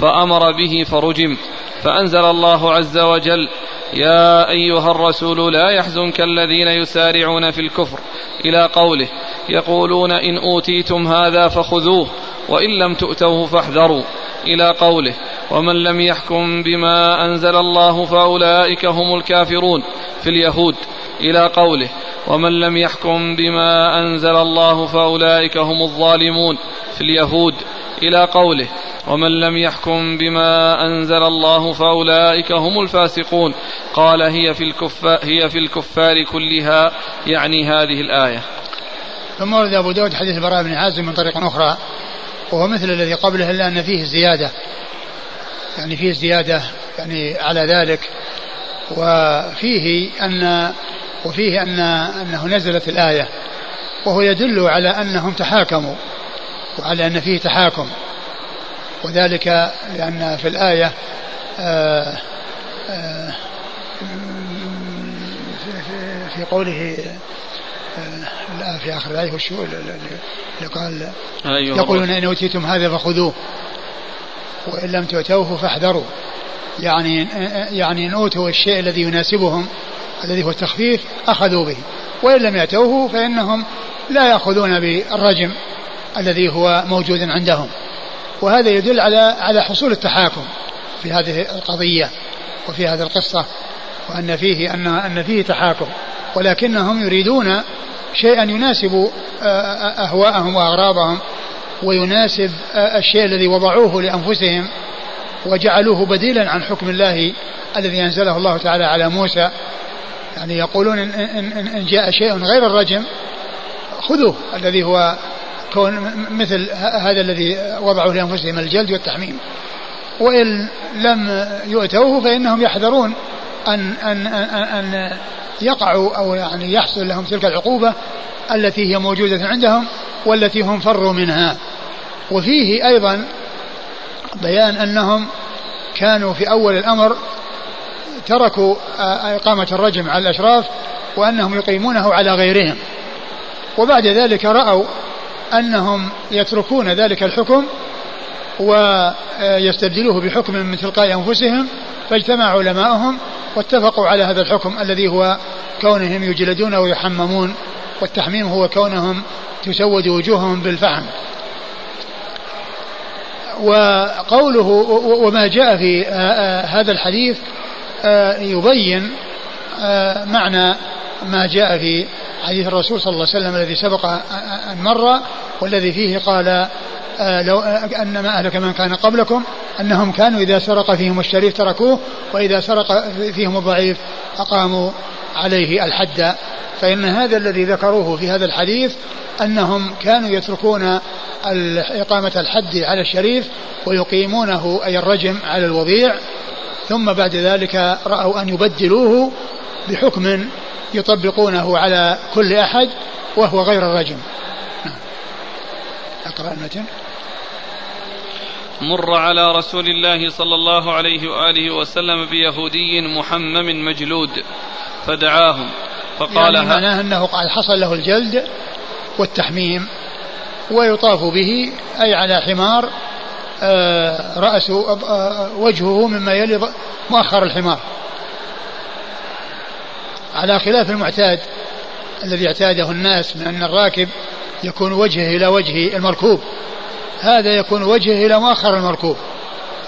فأمر به فرجم. فأنزل الله عز وجل يا أيها الرسول لا يحزنك الذين يسارعون في الكفر إلى قوله يقولون إن أوتيتم هذا فخذوه وإن لم تؤتوه فاحذروا. إلى قوله ومن لم يحكم بما أنزل الله فأولئك هم الكافرون. في اليهود إلى قوله ومن لم يحكم بما أنزل الله فأولئك هم الظالمون في اليهود. إلى قوله ومن لم يحكم بما أنزل الله فأولئك هم الفاسقون قال هي في الكفار هي في الكفار كلها. يعني هذه الآية. ثم ورد أبو داود حديث البراء بن عازم من طريق أخرى وهو مثل الذي قبله إلا أن فيه زياده يعني فيه زياده يعني على ذلك. وفيه أن وفيه ان أنه نزلت الآية وهو يدل على أنهم تحاكموا وعلى أن فيه تحاكم. وذلك لأن في الآية آآ آآ في قوله في آخر الآية وشو اللي قال أيوه يقولون إن أوتيتم هذا فخذوه وإن لم تؤتوه فاحذروا. يعني يعني إن أوتوا الشيء الذي يناسبهم الذي هو التخفيف أخذوا به. وإن لم يأتوه فإنهم لا يأخذون بالرجم الذي هو موجود عندهم. وهذا يدل على على حصول التحاكم في هذه القضية وفي هذه القصة وأن فيه أن أن فيه تحاكم. ولكنهم يريدون شيئا يناسب أهواءهم وأغراضهم ويناسب الشيء الذي وضعوه لأنفسهم وجعلوه بديلا عن حكم الله الذي أنزله الله تعالى على موسى يعني يقولون إن, إن, إن جاء شيء غير الرجم خذوه الذي هو كون مثل هذا الذي وضعوه لأنفسهم الجلد والتحميم. وإن لم يؤتوه فإنهم يحذرون ان ان ان, أن يقعوا أو يعني يحصل لهم تلك العقوبة التي هي موجودة عندهم والتي هم فروا منها. وفيه أيضا بيان أنهم كانوا في أول الأمر تركوا إقامة الرجم على الأشراف وأنهم يقيمونه على غيرهم. وبعد ذلك رأوا أنهم يتركون ذلك الحكم ويستبدلوه بحكم من تلقاء أنفسهم فاجتمع علماؤهم واتفقوا على هذا الحكم الذي هو كونهم يجلدون ويحممون والتحميم هو كونهم تسود وجوههم بالفحم. وقوله وما جاء في هذا الحديث يبين معنى ما جاء في حديث الرسول صلى الله عليه وسلم الذي سبق أن مر والذي فيه قال لو أن ما أهلك من كان قبلكم أنهم كانوا إذا سرق فيهم الشريف تركوه وإذا سرق فيهم الضعيف أقاموا عليه الحد. فإن هذا الذي ذكروه في هذا الحديث أنهم كانوا يتركون إقامة الحد على الشريف ويقيمونه أي الرجم على الوضيع. ثم بعد ذلك رأوا أن يبدلوه بحكم يطبقونه على كل أحد وهو غير الرجم نعم. أقرأ المتن مر على رسول الله صلى الله عليه وآله وسلم بيهودي محمم مجلود فدعاهم فقال يعني معناه أنه قد حصل له الجلد والتحميم ويطاف به أي على حمار رأسه آه، وجهه مما يلي مؤخر الحمار. على خلاف المعتاد الذي اعتاده الناس من أن الراكب يكون وجهه إلى وجه المركوب. هذا يكون وجهه إلى مؤخر المركوب.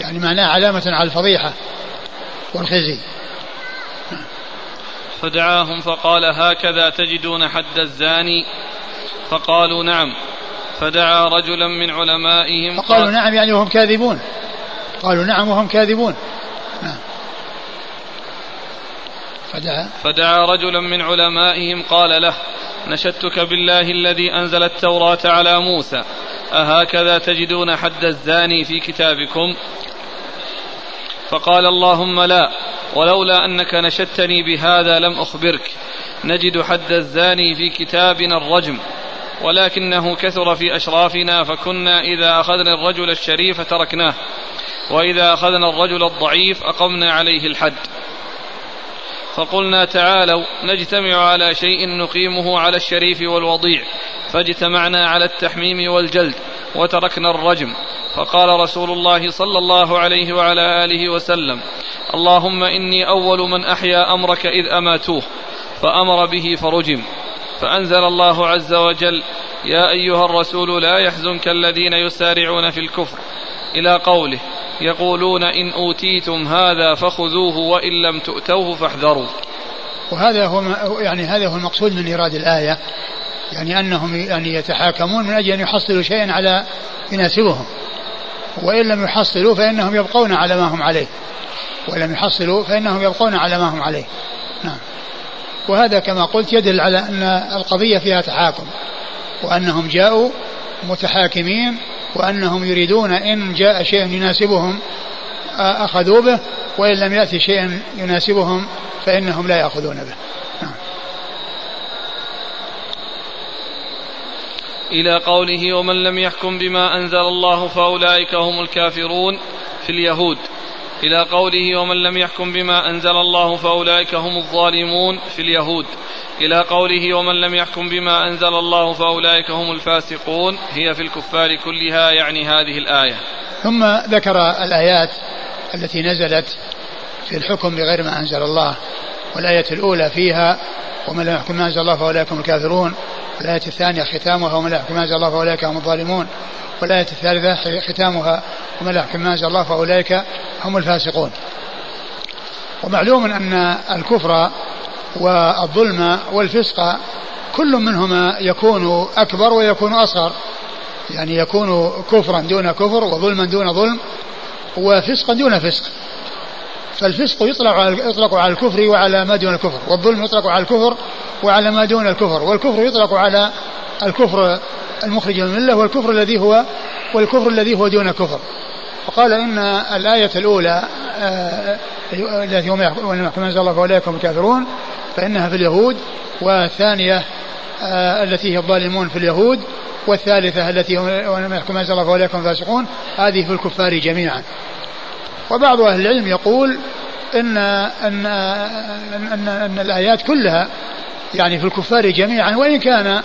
يعني معناه علامة على الفضيحة والخزي. فدعاهم فقال هكذا تجدون حد الزاني؟ فقالوا نعم. فدعا رجلا من علمائهم فقالوا نعم يعني وهم كاذبون. قالوا نعم وهم كاذبون. نعم. فدعا. فدعا رجلا من علمائهم قال له نشدتك بالله الذي أنزل التوراة على موسى. أهكذا تجدون حد الزاني في كتابكم؟ فقال اللهم لا ولولا أنك نشدتني بهذا لم أخبرك. نجد حد الزاني في كتابنا الرجم. ولكنه كثر في أشرافنا فكنا إذا أخذنا الرجل الشريف تركناه وإذا أخذنا الرجل الضعيف أقمنا عليه الحد. فقلنا تعالوا نجتمع على شيء نقيمه على الشريف والوضيع فاجتمعنا على التحميم والجلد وتركنا الرجم. فقال رسول الله صلى الله عليه وعلى آله وسلم اللهم إني أول من أحيا أمرك إذ أماتوه فأمر به فرجم. فأنزل الله عز وجل يا أيها الرسول لا يحزنك الذين يسارعون في الكفر إلى قوله يقولون إن أوتيتم هذا فخذوه وإن لم تؤتوه فاحذروا. وهذا هو يعني هذا هو المقصود من إيراد الآية يعني أنهم يعني يتحاكمون من أجل أن يحصلوا شيئا على يناسبهم. وإن لم يحصلوا فإنهم يبقون على ما هم عليه. وإن لم يحصلوا فإنهم يبقون على ما هم عليه. نعم. وهذا كما قلت يدل على أن القضية فيها تحاكم وأنهم جاءوا متحاكمين وأنهم يريدون إن جاء شيء يناسبهم أخذوا به وإن لم يأتي شيء يناسبهم فإنهم لا يأخذون به نعم. إلى قوله ومن لم يحكم بما أنزل الله فأولئك هم الكافرون في اليهود إلى قوله ومن لم يحكم بما أنزل الله فأولئك هم الظالمون في اليهود. إلى قوله ومن لم يحكم بما أنزل الله فأولئك هم الفاسقون. هي في الكفار كلها يعني هذه الآية. ثم ذكر الآيات التي نزلت في الحكم بغير ما أنزل الله. والآية الأولى فيها ومن لم يحكم ما أنزل الله فأولئك هم الكافرون. والآية الثانية ختامها ومن لم يحكم ما أنزل الله فأولئك هم الظالمون. والآية الثالثة ختامها ومن لم يحكم ما أنزل الله فأولئك هم الفاسقون. ومعلوم أن الكفر والظلم والفسق كل منهما يكون أكبر ويكون أصغر. يعني يكون كفرا دون كفر وظلما دون ظلم وفسقا دون فسق. فالفسق يطلق على يطلق على الكفر وعلى ما دون الكفر والظلم يطلق على الكفر وعلى ما دون الكفر والكفر يطلق على الكفر المخرج من الملة والكفر الذي هو والكفر الذي هو دون كفر. وقال إن الآية الأولى آه، التي هم يحكم أنزل الله فاولئك هم الكافرون فإنها في اليهود والثانية آه، التي هي الظالمون في اليهود والثالثة التي هم يحكم أنزل الله فاولئك هم الفاسقون هذه في الكفار جميعا. وبعض أهل العلم يقول ان ان ان, أن, أن الآيات كلها يعني في الكفار جميعا وإن كان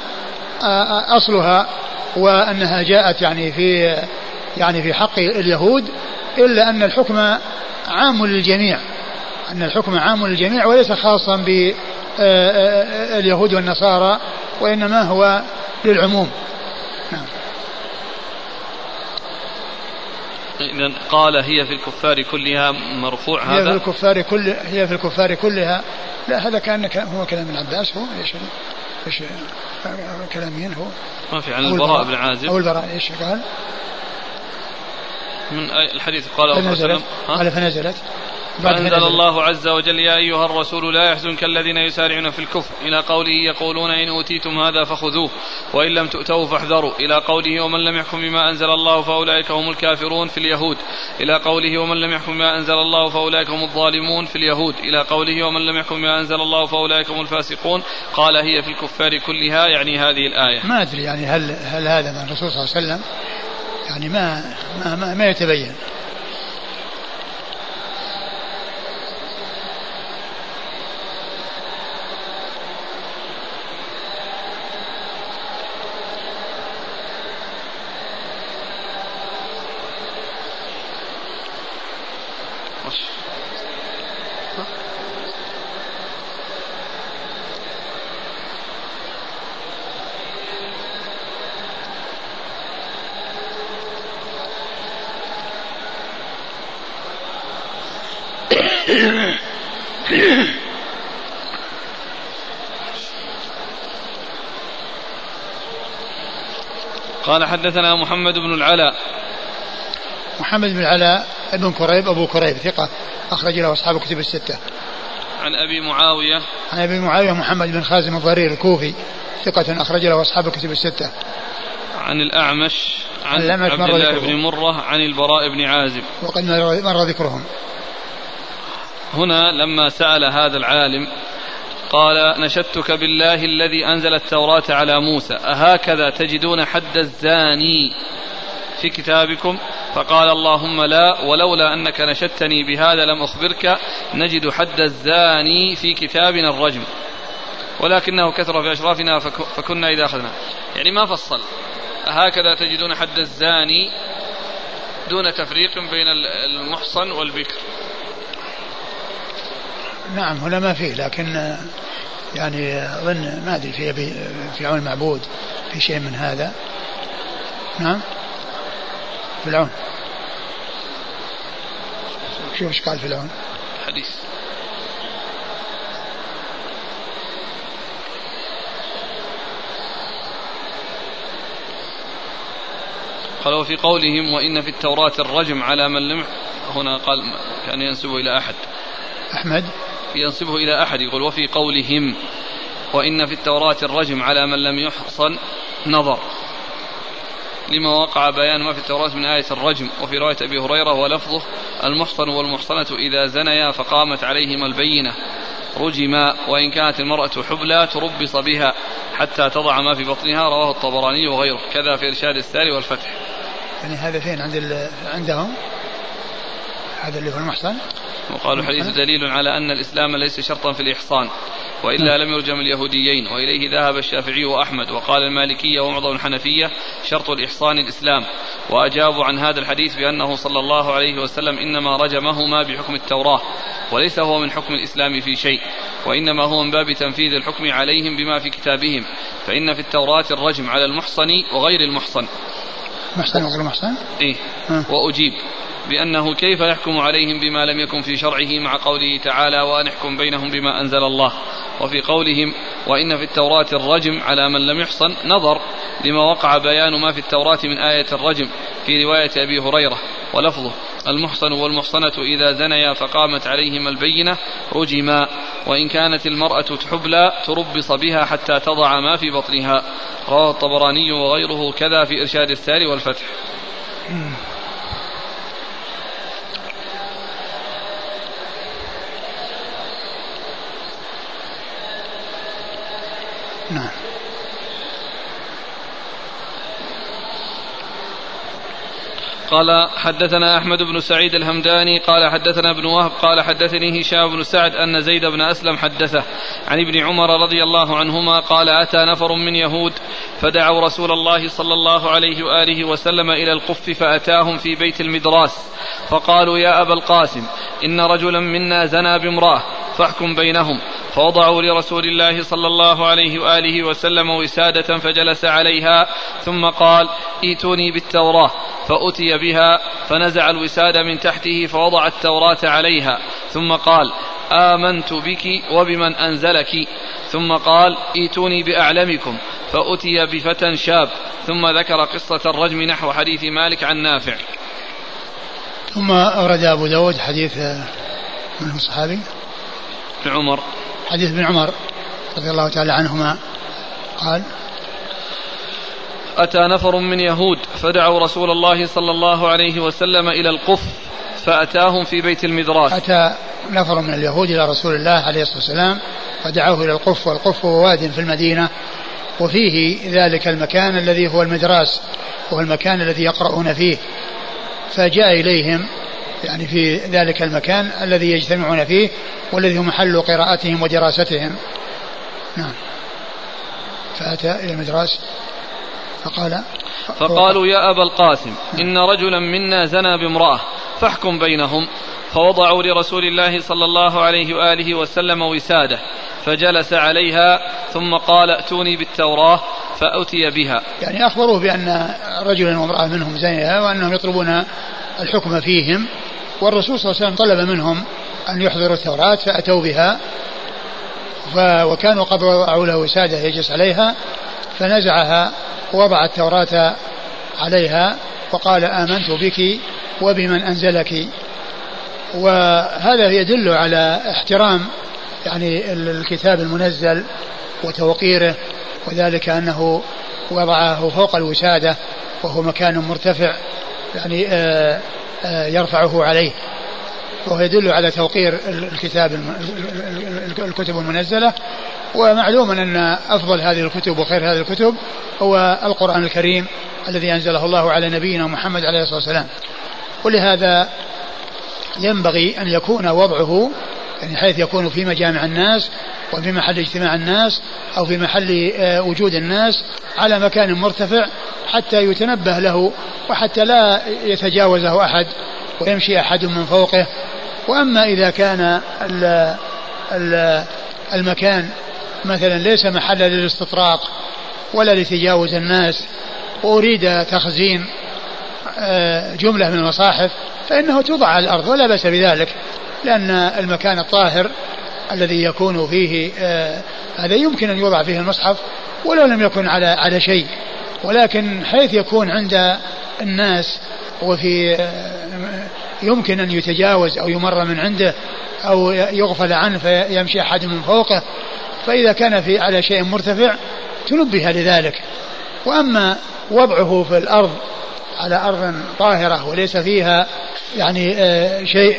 أصلها وأنها جاءت يعني في يعني في حق اليهود إلا أن الحكم عام للجميع أن الحكم عام للجميع وليس خاصا باليهود والنصارى وإنما هو للعموم. نعم. إذا قال هي في الكفار كلها مرفوع هذا هي في الكفار كل هي في الكفار كلها. لا هذا كأن هو كلام ابن عباس هو إيش؟ إيش؟ كلام مين هو؟ ما في عن البراء. بن عازب. أو البراء إيش قال؟ من الحديث قال فنزلت. قال فنزلت. فأنزل الله عز وجل يا أيها الرسول لا يحزنك الذين يسارعون في الكفر. إلى قوله يقولون إن أوتيتم هذا فخذوه وإن لم تؤتوه فاحذروا. إلى قوله ومن لم يحكم بما أنزل الله فأولئك هم الكافرون في اليهود. إلى قوله ومن لم يحكم بما أنزل الله فأولئك هم الظالمون في اليهود. إلى قوله ومن لم يحكم بما أنزل الله فأولئك هم الفاسقون. قال هي في الكفار كلها يعني هذه الآية. ما أدري يعني هل هل هذا من الرسول صلى الله عليه وسلم؟ يعني ما ما, ما, يتبين. قال حدثنا محمد بن العلاء. محمد بن العلاء بن كريب أبو كريب ثقة أخرج له أصحاب الكتب الستة. عن أبي معاوية. عن أبي معاوية محمد بن خازم الضرير الكوفي ثقة أخرج له أصحاب الكتب الستة. عن الأعمش عن الأعمش عبد الله بن مرة عن البراء بن عازب. وقد مر ذكرهم. هنا لما سأل هذا العالم قال نشدتك بالله الذي أنزل التوراة على موسى. أهكذا تجدون حد الزاني في كتابكم؟ فقال اللهم لا ولولا أنك نشدتني بهذا لم أخبرك. نجد حد الزاني في كتابنا الرجم. ولكنه كثر في أشرافنا فكنا إذا أخذنا. يعني ما فصل. هكذا تجدون حد الزاني دون تفريق بين المحصن والبكر. نعم هنا ما فيه لكن يعني اظن ما أدري في في عون المعبود في شيء من هذا. نعم؟ في العون. شوف إيش قال في العون. حديث. قال وفي قولهم وإن في التوراة الرجم على من لم هنا قال كان ينسبه إلى أحد. أحمد؟ ينسبه إلى أحد يقول وفي قولهم وإن في التوراة الرجم على من لم يحصن نظر. لما وقع بيان ما في التوراة من آية الرجم وفي رواية أبي هريرة ولفظه المحصن والمحصنة إذا زنيا فقامت عليهما البينة رجما وإن كانت المرأة حبلى تربص بها حتى تضع ما في بطنها. رواه الطبراني وغيره. كذا في إرشاد الساري والفتح. يعني هذا فين؟ عند عندهم؟ هذا اللي هو المحصن وقالوا الحديث دليل على أن الإسلام ليس شرطا في الإحصان وإلا لم يرجم اليهوديين وإليه ذهب الشافعي وأحمد وقال المالكية ومعظم الحنفية شرط الإحصان الإسلام وأجابوا عن هذا الحديث بأنه صلى الله عليه وسلم إنما رجمهما بحكم التوراة وليس هو من حكم الإسلام في شيء وإنما هو من باب تنفيذ الحكم عليهم بما في كتابهم فإن في التوراة الرجم على المحصن وغير المحصن. محصن وغير محصن؟ إيه. وأجيب. بأنه كيف يحكم عليهم بما لم يكن في شرعه مع قوله تعالى وأن احكم بينهم بما أنزل الله. وفي قولهم وإن في التوراة الرجم على من لم يحصن نظر لما وقع بيان ما في التوراة من آية الرجم في رواية أبي هريرة ولفظه. المحصن والمحصنة إذا زنيا فقامت عليهما البينة رجما وإن كانت المرأة حبلى تربص بها حتى تضع ما في بطنها. رواه الطبراني وغيره كذا في إرشاد السار والفتح. قال حدثنا أحمد بن سعيد الهمداني قال حدثنا ابن وهب قال حدثني هشام بن سعد أن زيد بن أسلم حدثه. عن ابن عمر رضي الله عنهما قال أتى نفر من يهود فدعوا رسول الله صلى الله عليه وآله وسلم إلى القف فأتاهم في بيت المدراس فقالوا يا أبا القاسم إن رجلا منا زنى بامرأة فاحكم بينهم. فوضعوا لرسول الله صلى الله عليه وآله وسلم وسادة فجلس عليها ثم قال ائتوني بالتوراة. فأتي بها فنزع الوساد من تحته فوضع التوراة عليها ثم قال آمنت بك وبمن أنزلك. ثم قال ائتوني بأعلمكم. فأتي بفتى شاب ثم ذكر قصة الرجم نحو حديث مالك عن نافع. ثم أورد أبو داود حديث من الصحابي عمر. حديث ابن عمر رضي الله تعالى عنهما قال أتى نفر من يهود فدعوا رسول الله صلى الله عليه وسلم إلى القف فأتاهم في بيت المدراس أتى نفر من اليهود إلى رسول الله عليه الصلاة والسلام فدعوه إلى القف والقف هو واد في المدينة وفيه ذلك المكان الذي هو المدراس وهو المكان الذي يقرؤون فيه. فجاء إليهم يعني في ذلك المكان الذي يجتمعون فيه والذي هو محل قراءتهم ودراستهم. نعم. فأتى إلى المدراس فقال فقالوا يا أبا القاسم إن رجلا منا زنى بامرأة فاحكم بينهم. فوضعوا لرسول الله صلى الله عليه وآله وسلم وسادة فجلس عليها ثم قال ائتوني بالتوراة. فأتي بها. يعني أخبروه بأن رجلا وامرأة منهم زنيها وأنهم يطلبون الحكم فيهم. والرسول صلى الله عليه وسلم طلب منهم أن يحضروا التوراة فأتوا بها وكانوا قد وضعوا له وسادة يجلس عليها فنزعها ووضع التوراة عليها وقال آمنت بك وبمن أنزلك. وهذا يدل على احترام يعني الكتاب المنزل وتوقيره وذلك أنه وضعه فوق الوسادة وهو مكان مرتفع يعني آه، يرفعه عليه. وهو يدل على توقير الكتاب الكتب المنزلة. ومعلوم أن أفضل هذه الكتب وخير هذه الكتب هو القرآن الكريم الذي أنزله الله على نبينا محمد عليه الصلاة والسلام. ولهذا ينبغي أن يكون وضعه يعني حيث يكون في مجامع الناس وفي محل اجتماع الناس أو في محل آه، وجود الناس على مكان مرتفع حتى يتنبه له وحتى لا يتجاوزه أحد ويمشي أحد من فوقه. وأما إذا كان المكان مثلا ليس محلا للاستطراق ولا لتجاوز الناس وأريد تخزين آه، جملة من المصاحف فإنه توضع على الأرض ولا بأس بذلك. لأن المكان الطاهر الذي يكون فيه آه، هذا يمكن أن يوضع فيه المصحف ولو لم يكن على على شيء. ولكن حيث يكون عند الناس وفي آه، يمكن أن يتجاوز أو يمر من عنده أو يغفل عنه فيمشي أحد من فوقه فإذا كان في على شيء مرتفع تنبه لذلك. وأما وضعه في الأرض على أرض طاهرة وليس فيها يعني آه، شيء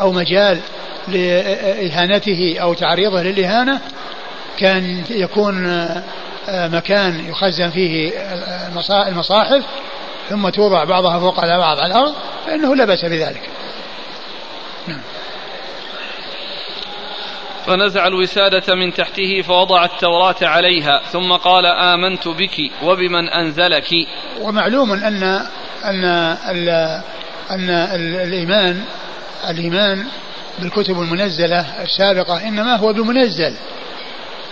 أو مجال لإهانته أو تعريضه للإهانة كان يكون آه، مكان يخزن فيه المصاحف ثم توضع بعضها فوق على بعض على الأرض فإنه لا بأس بذلك. نعم. فنزع الوسادة من تحته فوضع التوراة عليها ثم قال آمنت بك وبمن أنزلك. ومعلوم أن أن أن الإيمان الإيمان بالكتب المنزلة السابقة إنما هو بمنزل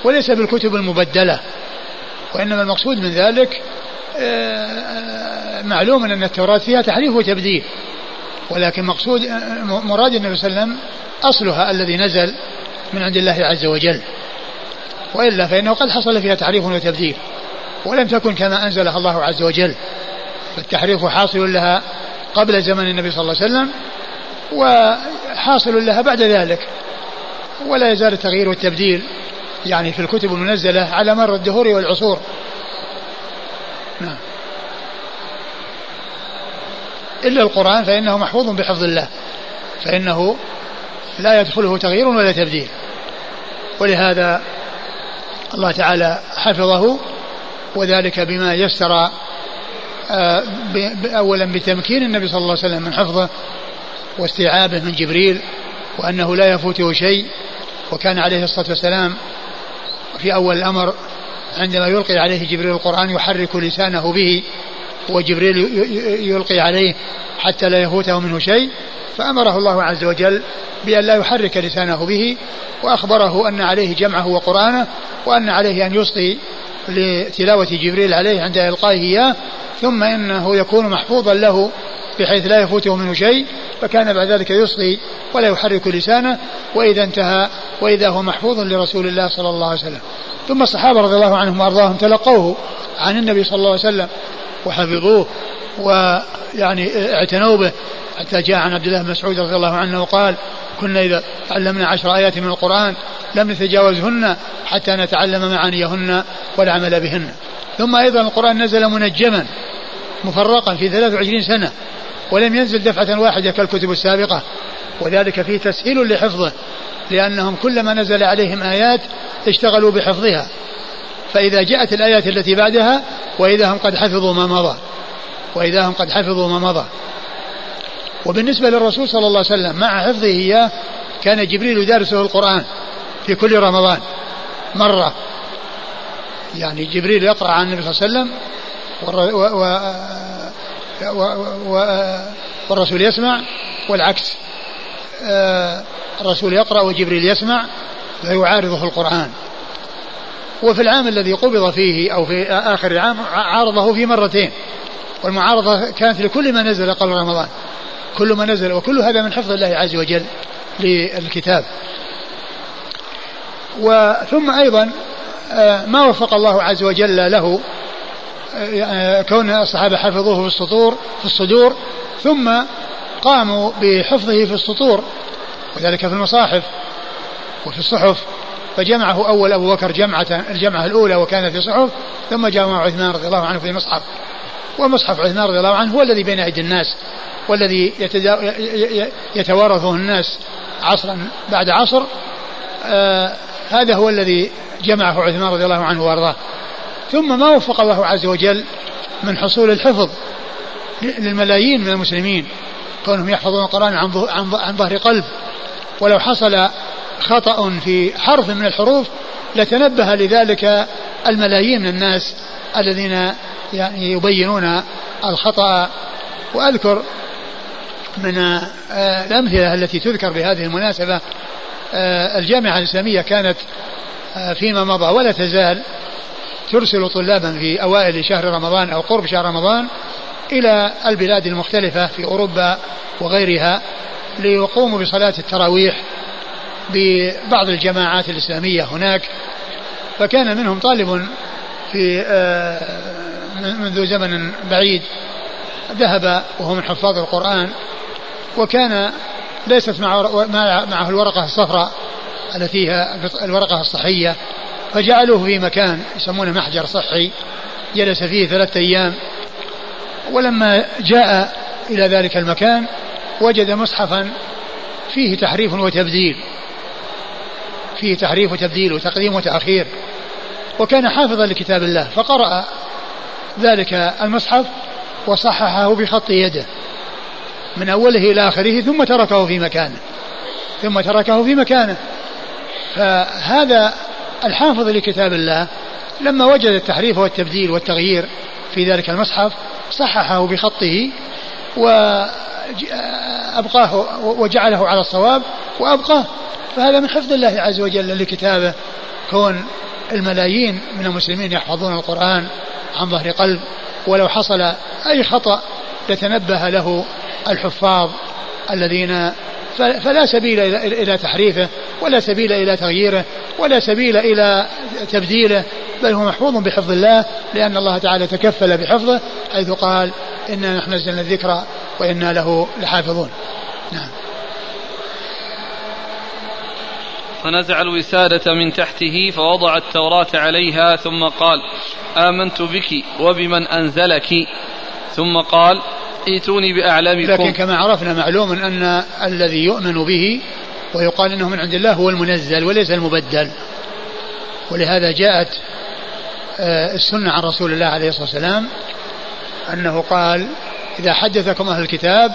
وليس بالكتب المبدلة. وإنما المقصود من ذلك آه، معلوم أن التوراة فيها تحريف وتبديل ولكن مقصود مراد النبي صلى الله عليه وسلم أصلها الذي نزل من عند الله عز وجل. وإلا فإنه قد حصل فيها تحريف وتبديل ولم تكن كما أنزلها الله عز وجل فالتحريف حاصل لها قبل زمن النبي صلى الله عليه وسلم وحاصل لها بعد ذلك. ولا يزال التغيير والتبديل يعني في الكتب المنزلة على مر الدهور والعصور. نعم. إلا القرآن فإنه محفوظ بحفظ الله فإنه لا يدخله تغيير ولا تبديل. ولهذا الله تعالى حفظه وذلك بما يسر أولا بتمكين النبي صلى الله عليه وسلم من حفظه واستيعابه من جبريل وأنه لا يفوته شيء وكان عليه الصلاة والسلام في أول الأمر عندما يلقي عليه جبريل القرآن يحرك لسانه به وجبريل يلقي عليه حتى لا يفوته منه شيء فأمره الله عز وجل بأن لا يحرك لسانه به وأخبره أن عليه جمعه وقرآنه وأن عليه أن يصغي لتلاوة جبريل عليه عند إلقائه إياه ثم إنه يكون محفوظا له بحيث لا يفوته منه شيء فكان بعد ذلك يصغي ولا يحرك لسانه وإذا انتهى وإذا هو محفوظ لرسول الله صلى الله عليه وسلم. ثم الصحابة رضي الله عنهم وأرضاهم تلقوه عن النبي صلى الله عليه وسلم وحفظوه. ويعني اعتنوا به. حتى جاء عن عبد الله بن مسعود رضي الله عنه وقال كنا إذا تعلمنا عشر آيات من القرآن لم نتجاوزهن حتى نتعلم معانيهن والعمل بهن. ثم أيضا القرآن نزل منجما مفرقا في 23 سنة ولم ينزل دفعة واحدة كالكتب السابقة وذلك فيه تسهيل لحفظه لأنهم كلما نزل عليهم آيات اشتغلوا بحفظها. فإذا جاءت الآيات التي بعدها وإذا هم قد حفظوا ما مضى. وإذا هم قد حفظوا ما مضى. وبالنسبة للرسول صلى الله عليه وسلم مع حفظه إياه كان جبريل يدارسه القرآن في كل رمضان. مرة. يعني جبريل يقرأ عن النبي صلى الله عليه وسلم والرسول يسمع والعكس. آه، الرسول يقرأ وجبريل يسمع فيعارضه القرآن. وفي العام الذي قبض فيه أو في آخر العام عارضه في مرتين. والمعارضة كانت لكل ما نزل قبل رمضان. كل ما نزل وكل هذا من حفظ الله عز وجل للكتاب. وثم أيضا آه، ما وفق الله عز وجل له آه، كون الصحابة حفظوه في السطور في الصدور ثم قاموا بحفظه في السطور وذلك في المصاحف وفي الصحف. فجمعه أول أبو بكر جمعة الجمعة الأولى وكان في صحف ثم جمع عثمان رضي الله عنه في مصحف. ومصحف عثمان رضي الله عنه هو الذي بين أيدي الناس والذي يتوارثه الناس عصرا بعد عصر آه هذا هو الذي جمعه عثمان رضي الله عنه وأرضاه. ثم ما وفق الله عز وجل من حصول الحفظ للملايين من المسلمين كونهم يحفظون القرآن عن عن ظهر قلب. ولو حصل خطأ في حرف من الحروف لتنبه لذلك الملايين من الناس الذين يعني يبينون الخطأ. وأذكر من آه، الأمثلة التي تذكر بهذه المناسبة آه، الجامعة الإسلامية كانت آه، فيما مضى ولا تزال ترسل طلابا في أوائل شهر رمضان أو قرب شهر رمضان إلى البلاد المختلفة في أوروبا وغيرها ليقوموا بصلاة التراويح ببعض الجماعات الإسلامية هناك. فكان منهم طالب في منذ زمن بعيد ذهب وهو من حفاظ القرآن وكان ليست معه الورقة الصفراء التي هي الورقة الصحية فجعلوه في مكان يسمونه محجر صحي جلس فيه ثلاثة أيام. ولما جاء إلى ذلك المكان وجد مصحفا فيه تحريف وتبديل فيه تحريف وتبديل وتقديم وتأخير وكان حافظا لكتاب الله فقرأ ذلك المصحف وصححه بخط يده من أوله إلى آخره ثم تركه في مكانه. ثم تركه في مكانه. فهذا الحافظ لكتاب الله لما وجد التحريف والتبديل والتغيير في ذلك المصحف صححه بخطه وأبقاه وجعله على الصواب وأبقاه. فهذا من حفظ الله عز وجل لكتابه كون الملايين من المسلمين يحفظون القرآن عن ظهر قلب ولو حصل أي خطأ لتنبه له الحفاظ الذين فلا سبيل إلى تحريفه ولا سبيل إلى تغييره ولا سبيل إلى تبديله بل هو محفوظ بحفظ الله لأن الله تعالى تكفل بحفظه حيث قال إنا نحن نزلنا الذكر وإنا له لحافظون. نعم. فنزع الوسادة من تحته فوضع التوراة عليها ثم قال آمنت بك وبمن أنزلك. ثم قال ائتوني بأعلامكم لكن كما عرفنا معلوم أن الذي يؤمن به ويقال إنه من عند الله هو المنزل وليس المبدل. ولهذا جاءت آه، السنة عن رسول الله عليه الصلاة والسلام أنه قال إذا حدثكم أهل الكتاب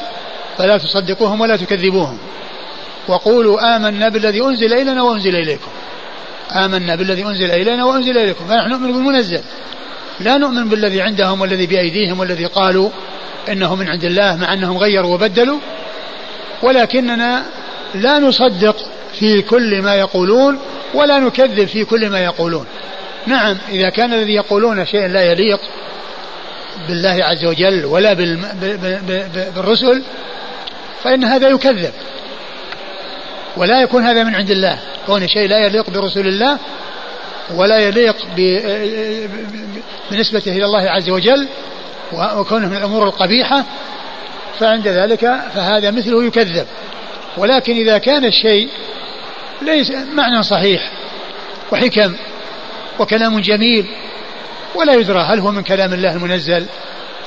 فلا تصدقوهم ولا تكذبوهم. وقولوا آمنا بالذي أنزل إلينا وأنزل إليكم. آمنا بالذي أنزل إلينا وأنزل إليكم. فنحن نؤمن بالمنزل. لا نؤمن بالذي عندهم والذي بأيديهم والذي قالوا إنه من عند الله مع أنهم غيروا وبدلوا. ولكننا لا نصدق في كل ما يقولون ولا نكذب في كل ما يقولون. نعم إذا كان الذي يقولون شيء لا يليق بالله عز وجل ولا بالرسل فإن هذا يكذب. ولا يكون هذا من عند الله. كون شيء لا يليق برسول الله ولا يليق بنسبته إلى الله عز وجل وكونه من الأمور القبيحة فعند ذلك فهذا مثله يكذب. ولكن إذا كان الشيء ليس معنى صحيح وحكم وكلام جميل ولا يدرى هل هو من كلام الله المنزل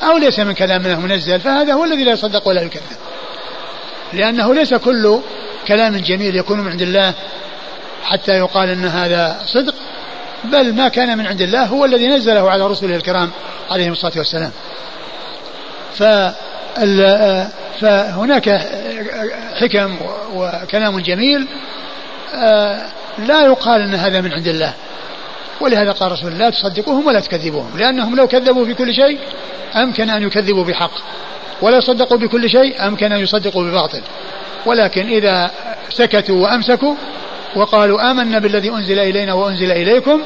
أو ليس من كلام الله المنزل فهذا هو الذي لا يصدق ولا يكذب. لأنه ليس كل كلام جميل يكون من عند الله حتى يقال أن هذا صدق بل ما كان من عند الله هو الذي نزله على رسله الكرام عليهم الصلاة والسلام. فهناك حكم وكلام جميل لا يقال أن هذا من عند الله. ولهذا قال رسول الله لا تصدقوهم ولا تكذبوهم لأنهم لو كذبوا في كل شيء أمكن أن يكذبوا بحق. ولا صدقوا بكل شيء أمكن أن يصدقوا بباطل. ولكن إذا سكتوا وأمسكوا وقالوا آمنا بالذي أنزل إلينا وأنزل إليكم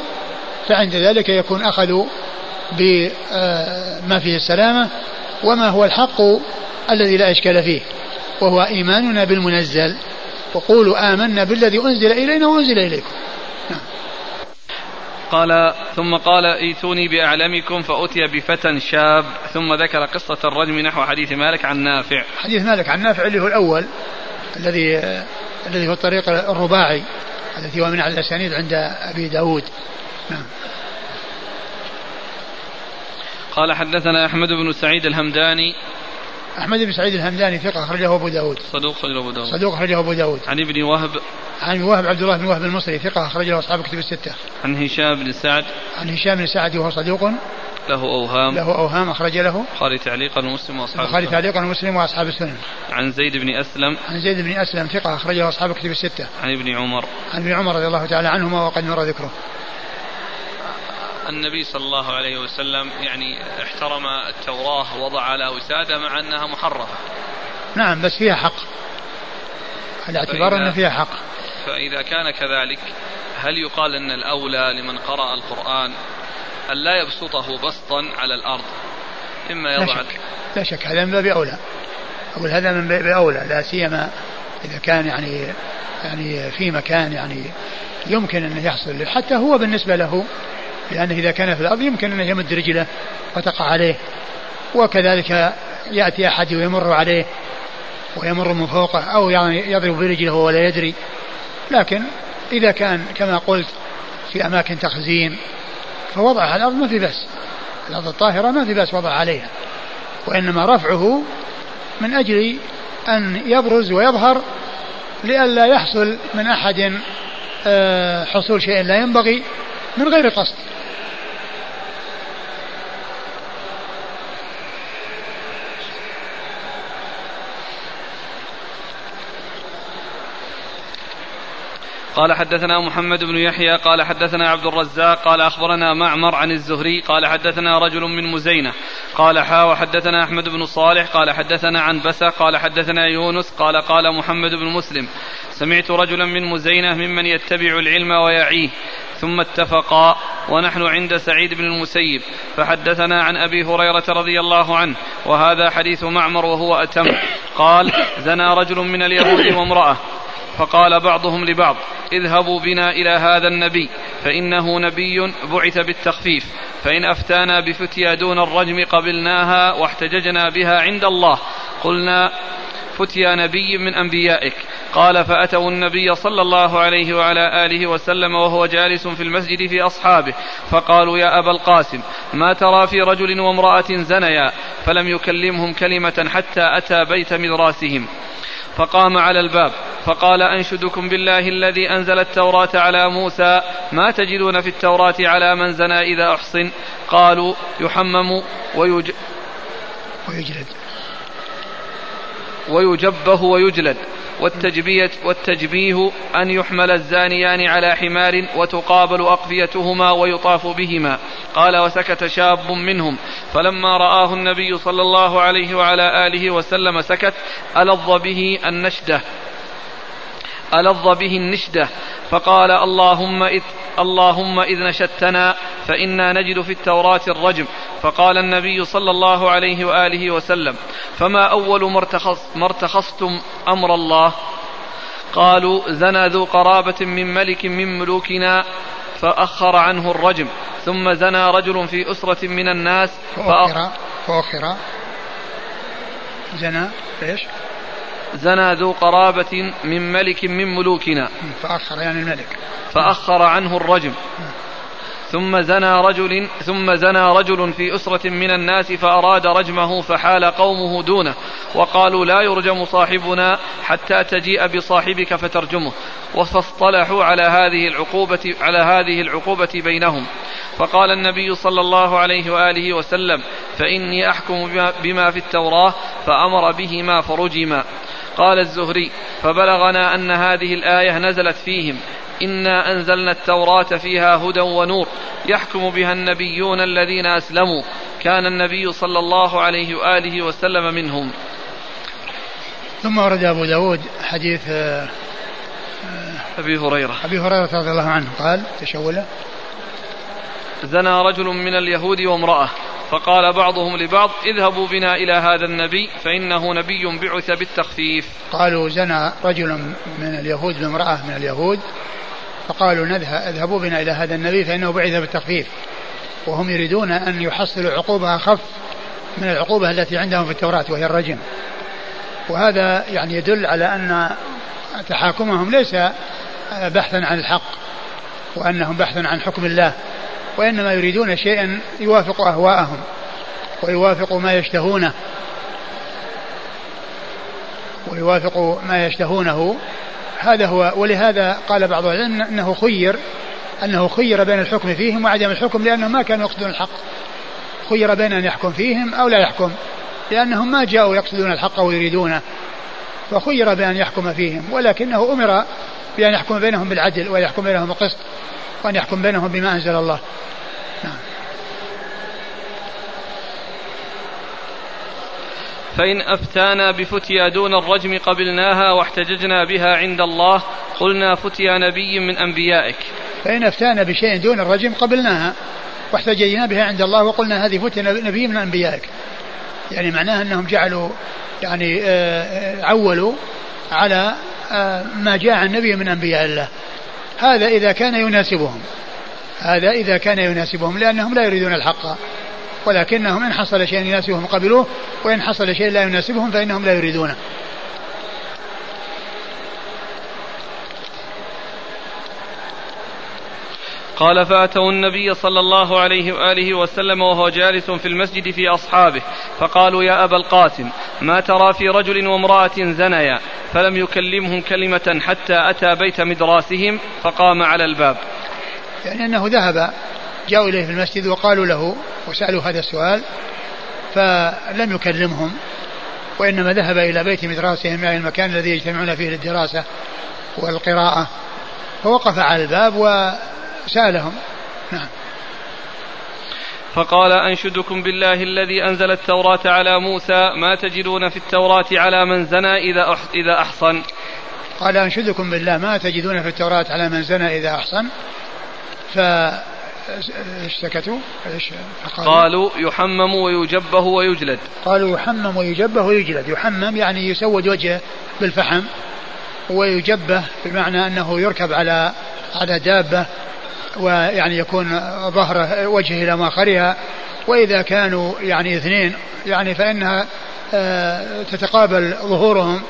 فعند ذلك يكون أخذوا بما فيه السلامة وما هو الحق الذي لا إشكال فيه وهو إيماننا بالمنزل. وقولوا آمنا بالذي أنزل إلينا وأنزل إليكم. نعم. قال ثم قال ائتوني بأعلمكم فأتي بفتى شاب. ثم ذكر قصة الرجم نحو حديث مالك عن نافع. حديث مالك عن نافع اللي هو الأول الذي الذي هو الطريق الرباعي الذي هو من الأسانيد عند أبي داود. نعم. قال حدثنا أحمد بن سعيد الهمداني أحمد بن سعيد الهمداني ثقة أخرجه أبو داود. صدوق أخرجه أبو داود. صدوق أخرجه أبو داود. عن ابن وهب. عن وهب عبد الله بن وهب المصري ثقة أخرجه أصحاب كتب الستة. عن هشام بن سعد. عن هشام بن سعد وهو صدوق. له أوهام. له أوهام أخرج له. البخاري تعليقا ومسلم وأصحاب البخاري تعليقا ومسلم وأصحاب السنن عن زيد بن أسلم. عن زيد بن أسلم ثقة أخرجه أصحاب كتب الستة. عن ابن عمر. عن ابن عمر رضي الله تعالى عنهما وقد مر ذكره. النبي صلى الله عليه وسلم يعني احترم التوراة وضع على وسادة مع أنها محرفة نعم بس فيها حق. على اعتبار أن فيها حق. فإذا كان كذلك هل يقال أن الأولى لمن قرأ القرآن أن لا يبسطه بسطا على الأرض؟ إما يضع لا شك, لا شك هذا من باب أولى. أقول هذا من باب أولى لا سيما إذا كان يعني يعني في مكان يعني يمكن أن يحصل. حتى هو بالنسبة له لأنه إذا كان في الأرض يمكن أن يمد رجله وتقع عليه. وكذلك يأتي أحد ويمر عليه ويمر من فوقه أو يعني يضرب برجله ولا يدري. لكن إذا كان كما قلت في أماكن تخزين فوضعها الأرض ما في بس الأرض الطاهرة ما في بس وضع عليها. وإنما رفعه من أجل أن يبرز ويظهر لئلا يحصل من أحد آه، حصول شيء لا ينبغي من غير قصد. قال حدثنا محمد بن يحيى قال حدثنا عبد الرزاق قال أخبرنا معمر عن الزهري قال حدثنا رجل من مزينة قال حا وحدثنا أحمد بن صالح قال حدثنا عن بسه قال حدثنا يونس قال قال محمد بن مسلم سمعت رجلا من مزينة ممن يتبع العلم ويعيه ثم اتفقا ونحن عند سعيد بن المسيب. فحدثنا عن أبي هريرة رضي الله عنه وهذا حديث معمر وهو أتم. قال زنى رجل من اليهود وامرأة. فقال بعضهم لبعض اذهبوا بنا إلى هذا النبي فإنه نبي بعث بالتخفيف. فإن أفتانا بفتيا دون الرجم قبلناها واحتججنا بها عند الله. قلنا فتيا نبي من أنبيائك. قال فأتوا النبي صلى الله عليه وعلى آله وسلم وهو جالس في المسجد في أصحابه فقالوا يا أبا القاسم ما ترى في رجل وامرأة زنيا؟ فلم يكلمهم كلمة حتى أتى بيت مدراسهم فقام على الباب فقال أنشدكم بالله الذي أنزل التوراة على موسى ما تجدون في التوراة على من زنى إذا أحصن؟ قالوا يحمم ويج ويجلد. ويجبه ويجلد. والتجبية والتجبيه أن يحمل الزانيان على حمار وتقابل أقفيتهما ويطاف بهما. قال وسكت شاب منهم. فلما رآه النبي صلى الله عليه وعلى آله وسلم سكت ألظ به النشدة. ألظ به النشدة. فقال اللهم إذ, اللهم إذ نشدتنا فإنا نجد في التوراة الرجم. فقال النبي صلى الله عليه وآله وسلم فما أول ما ارتخصتم أمر الله؟ قالوا زنى ذو قرابة من ملك من ملوكنا. فأخر عنه الرجم ثم زنى رجل في أسرة من الناس. فأخر فأخر. زنى إيش؟ زنى ذو قرابة من ملك من ملوكنا. فأخر يعني الملك. فأخر عنه الرجم. ثم زنى رجل ثم زنى رجل في أسرة من الناس فأراد رجمه فحال قومه دونه وقالوا لا يرجم صاحبنا حتى تجيء بصاحبك فترجمه فاصطلحوا على هذه العقوبة على هذه العقوبة بينهم. فقال النبي صلى الله عليه وآله وسلم فإني أحكم بما في التوراة فأمر بهما فرجما. قال الزهري فبلغنا أن هذه الآية نزلت فيهم إنا أنزلنا التوراة فيها هدى ونور يحكم بها النبيون الذين أسلموا. كان النبي صلى الله عليه وآله وسلم منهم. ثم ورد أبو داود حديث آه، أبي هريرة. أبي هريرة رضي الله عنه قال تشوله. زنى رجل من اليهود وامرأة فقال بعضهم لبعض اذهبوا بنا إلى هذا النبي فإنه نبي بعث بالتخفيف. قالوا زنى رجل من اليهود بامرأة من اليهود فقالوا نذهب اذهبوا بنا إلى هذا النبي فإنه بعث بالتخفيف. وهم يريدون أن يحصلوا عقوبة أخف من العقوبة التي عندهم في التوراة وهي الرجم. وهذا يعني يدل على أن تحاكمهم ليس بحثا عن الحق وأنهم بحثا عن حكم الله. وإنما يريدون شيئا يوافق أهواءهم ويوافق ما يشتهونه ويوافق ما يشتهونه هذا هو ولهذا قال بعض العلم إنه خير إنه خير بين الحكم فيهم وعدم الحكم لأنهم ما كانوا يقصدون الحق. خير بين أن يحكم فيهم أو لا يحكم لأنهم ما جاءوا يقصدون الحق ويريدونه فخير بان يحكم فيهم ولكنه أمر بأن يحكم بينهم بالعدل ويحكم بينهم بالقسط وأن يحكم بينهم بما أنزل الله. فإن أفتانا بفتيا دون الرجم قبلناها واحتججنا بها عند الله قلنا فتيا نبي من أنبيائك. فإن أفتانا بشيء دون الرجم قبلناها واحتججنا بها عند الله وقلنا هذه فتيا نبي من أنبيائك. يعني معناها أنهم جعلوا يعني آه، آه، عولوا على آه، ما جاء عن نبي من أنبياء الله. هذا إذا كان يناسبهم. هذا إذا كان يناسبهم لأنهم لا يريدون الحق. ولكنهم إن حصل شيء يناسبهم قبلوه وإن حصل شيء لا يناسبهم فإنهم لا يريدونه. قال فأتوا النبي صلى الله عليه وآله وسلم وهو جالس في المسجد في أصحابه فقالوا يا أبا القاسم ما ترى في رجل وامرأة زنيا؟ فلم يكلمهم كلمة حتى أتى بيت مدراسهم فقام على الباب. يعني أنه ذهب جاءوا إليه في المسجد وقالوا له وسألوا هذا السؤال فلم يكلمهم وإنما ذهب إلى بيت مدراسهم يعني المكان الذي يجتمعون فيه للدراسة والقراءة فوقف على الباب وسألهم. نعم. فقال أنشدكم بالله الذي أنزل التوراة على موسى ما تجدون في التوراة على من زنى إذا إذا أحصن؟ قال أنشدكم بالله ما تجدون في التوراة على من زنى إذا أحصن؟ ف سكتوا إيش قالوا يحمم ويجبه ويجلد. قالوا يحمم ويجبه ويجلد. يحمم يعني يسود وجهه بالفحم ويجبه بمعنى أنه يركب على على دابة ويعني يكون ظهره وجهه إلى ماخرها وإذا كانوا يعني اثنين يعني فإنها آه، تتقابل ظهورهم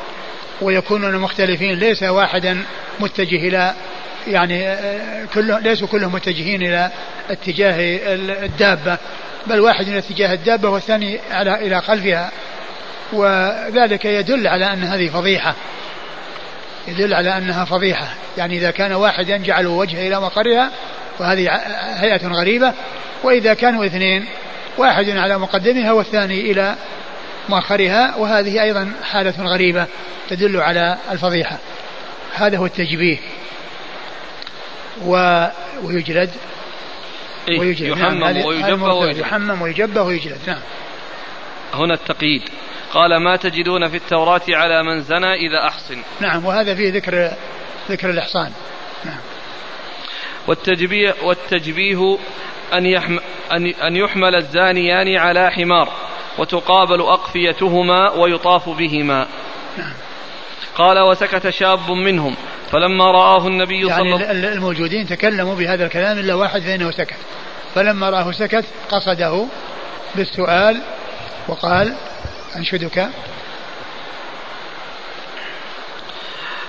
ويكونون مختلفين. ليس واحدا متجه إلى يعني كله ليسوا كلهم متجهين إلى اتجاه الدابة. بل واحد إلى اتجاه الدابة والثاني على إلى خلفها. وذلك يدل على أن هذه فضيحة. يدل على أنها فضيحة. يعني إذا كان واحد يجعل وجهه إلى مقرها وهذه هيئة غريبة. وإذا كانوا اثنين واحد على مقدمها والثاني إلى مؤخرها وهذه أيضا حالة غريبة تدل على الفضيحة. هذا هو التجبيه. و... ويجلد. إيه ويجلد. يحمم نعم ويجبه ويجلد. يحمم ويجبه ويجلد. نعم. هنا التقييد. قال ما تجدون في التوراة على من زنى إذا أحصن نعم وهذا فيه ذكر ذكر الإحصان. نعم. والتجبيه والتجبيه أن, يحم أن, أن يحمل الزانيان على حمار وتقابل أقفيتهما ويطاف بهما. نعم. قال وسكت شاب منهم فلما رآه النبي يعني صلى الله عليه وسلم الموجودين تكلموا بهذا الكلام إلا واحد فإنه سكت. فلما رآه سكت قصده بالسؤال وقال أنشدك.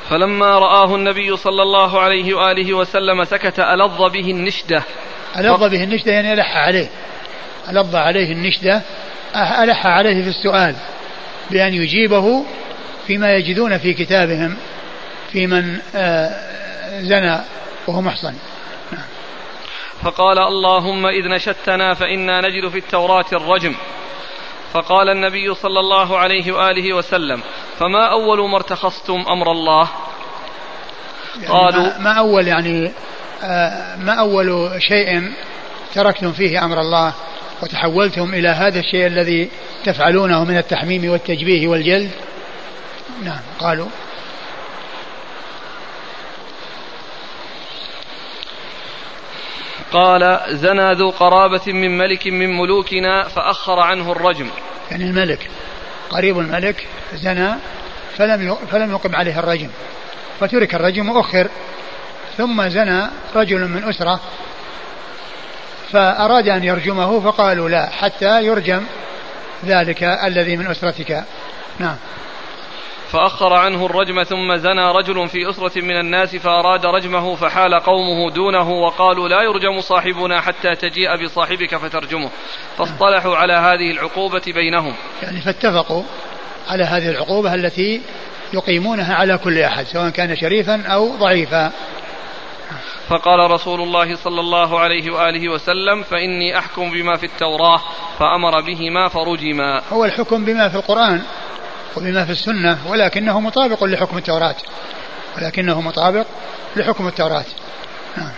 فلما رآه النبي صلى الله عليه وآله وسلم سكت ألظ به النشدة. ألظ به النشدة يعني ألح عليه. ألظ عليه النشدة. ألح عليه في السؤال بأن يجيبه فيما يجدون في كتابهم في من آه، زنى وهو محصن. فقال اللهم إذ نشدتنا فإنا نجد في التوراة الرجم. فقال النبي صلى الله عليه وآله وسلم فما أول ما ارتخصتم أمر الله؟ يعني قالوا ما أول يعني آه، ما أول شيء تركتم فيه أمر الله وتحولتم إلى هذا الشيء الذي تفعلونه من التحميم والتجبيه والجلد؟ نعم قالوا. قال زنى ذو قرابة من ملك من ملوكنا فأخر عنه الرجم. يعني الملك قريب الملك زنى فلم فلم يقم عليه الرجم. فترك الرجم وأخر. ثم زنى رجل من أسرة. فأراد أن يرجمه فقالوا لا حتى يرجم ذلك الذي من أسرتك. نعم. فأخر عنه الرجم ثم زنى رجل في أسرة من الناس فأراد رجمه فحال قومه دونه وقالوا لا يرجم صاحبنا حتى تجيء بصاحبك فترجمه. فاصطلحوا على هذه العقوبة بينهم. يعني فاتفقوا على هذه العقوبة التي يقيمونها على كل أحد سواء كان شريفا أو ضعيفا. فقال رسول الله صلى الله عليه وآله وسلم فإني أحكم بما في التوراة فأمر بهما فرجما. هو الحكم بما في القرآن. وبما في السنة ولكنه مطابق لحكم التوراة. ولكنه مطابق لحكم التوراة. نعم.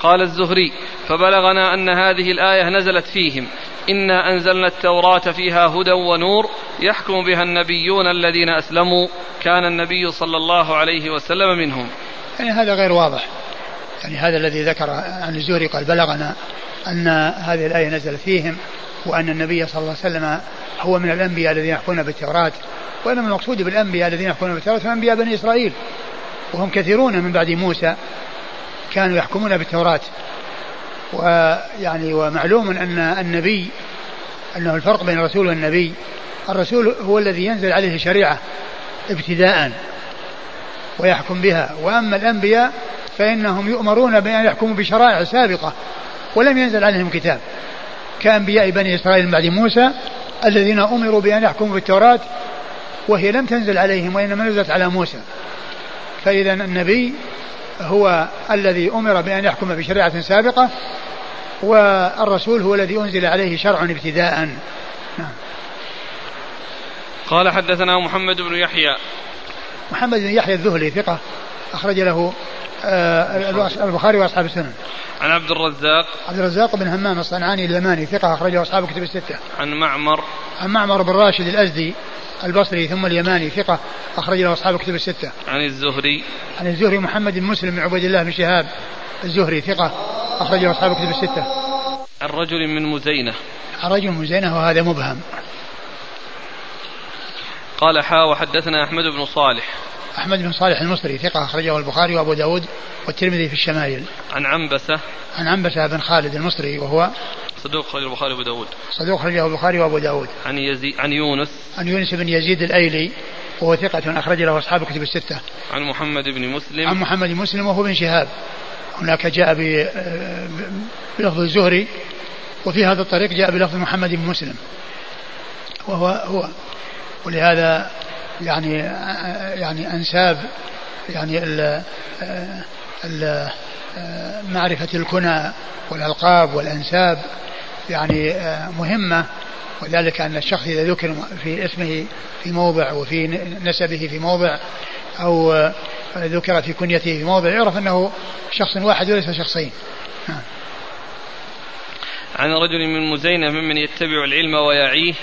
قال الزهري فبلغنا أن هذه الآية نزلت فيهم. إنا أنزلنا التوراة فيها هدى ونور يحكم بها النبيون الذين أسلموا. كان النبي صلى الله عليه وسلم منهم. يعني هذا غير واضح. يعني هذا الذي ذكر عن الزهري قال بلغنا أن هذه الآية نزلت فيهم. وأن النبي صلى الله عليه وسلم هو من الأنبياء الذين يحكون بالتوراة وإنما المقصود بالأنبياء الذين يحكون بالتوراة أنبياء بني إسرائيل وهم كثيرون من بعد موسى كانوا يحكمون بالتوراة. ويعني ومعلوم أن النبي أنه الفرق بين الرسول والنبي الرسول هو الذي ينزل عليه شريعة ابتداء ويحكم بها وأما الأنبياء فإنهم يؤمرون بأن يحكموا بشرائع سابقة ولم ينزل عليهم كتاب. كأنبياء بني إسرائيل من بعد موسى الذين أمروا بأن يحكموا بالتوراة وهي لم تنزل عليهم وإنما نزلت على موسى. فإذا النبي هو الذي أمر بأن يحكم بشريعة سابقة والرسول هو الذي أنزل عليه شرع ابتداء. نعم. قال حدثنا محمد بن يحيى. محمد بن يحيى الذهلي ثقة. أخرج له آه، البخاري وأصحاب السنن. عن عبد الرزاق عبد الرزاق بن همام الصنعاني اليماني ثقة أخرجه أصحاب كتب الستة. عن معمر عن معمر بن راشد الأزدي البصري ثم اليماني ثقة أخرج له أصحاب كتب الستة. عن الزهري عن الزهري محمد بن مسلم بن عبيد الله بن شهاب الزهري ثقة أخرج له أصحاب كتب الستة. عن رجل من مزينة. عن رجل من مزينة وهذا مبهم. قال حا وحدثنا أحمد بن صالح أحمد بن صالح المصري ثقة أخرجه البخاري وأبو داود والترمذي في الشمائل. عن عنبسة. عن عنبسة بن خالد المصري وهو صدوق خرج البخاري وأبو داود. صدوق خرجه البخاري وأبو داود. عن يزيد عن يونس. عن يونس بن يزيد الأيلي وهو ثقة أخرج له أصحاب كتب الستة. عن محمد بن مسلم. عن محمد بن مسلم وهو بن شهاب. هناك جاء بلفظ الزهري وفي هذا الطريق جاء بلفظ محمد بن مسلم. وهو هو. ولهذا يعني يعني أنساب يعني ال ال معرفة الكنى والألقاب والأنساب يعني مهمة وذلك أن الشخص إذا ذكر في اسمه في موضع وفي نسبه في موضع أو ذكر في كنيته في موضع يعرف أنه شخص واحد وليس شخصين. عن رجل من مزينة ممن يتبع العلم ويعيه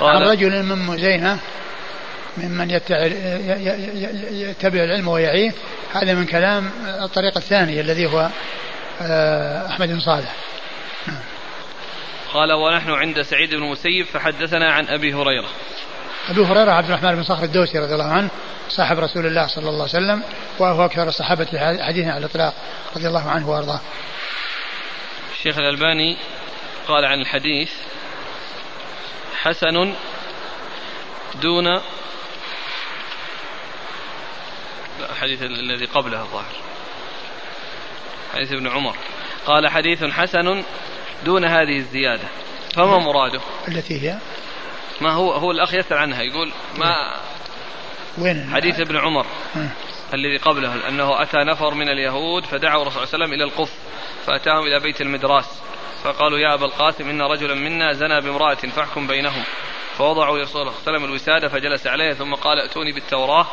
قال عن رجل من مزينة ممن يتبع العلم ويعيه هذا من كلام الطريق الثاني الذي هو آه، أحمد بن صالح. قال ونحن عند سعيد بن المسيب فحدثنا عن أبي هريرة. أبي هريرة عبد الرحمن بن صخر الدوسي رضي الله عنه صاحب رسول الله صلى الله عليه وسلم وهو أكثر الصحابة حديثا على الإطلاق رضي الله عنه وأرضاه. الشيخ الألباني قال عن الحديث حسن دون الحديث الذي قبله الظاهر. حديث ابن عمر. قال حديث حسن دون هذه الزيادة. فما مراده؟ التي هي؟ ما هو هو الأخ يسأل عنها يقول ما وين؟ حديث ابن عمر. الذي قبله أنه أتى نفر من اليهود فدعوا الرسول صلى الله عليه وسلم إلى القف فأتاهم إلى بيت المدراس. فقالوا يا أبا القاسم إن رجلا منا زنى بامرأة فاحكم بينهم. فوضعوا الله صلى الله عليه وسلم الوسادة فجلس عليها ثم قال ائتوني بالتوراة.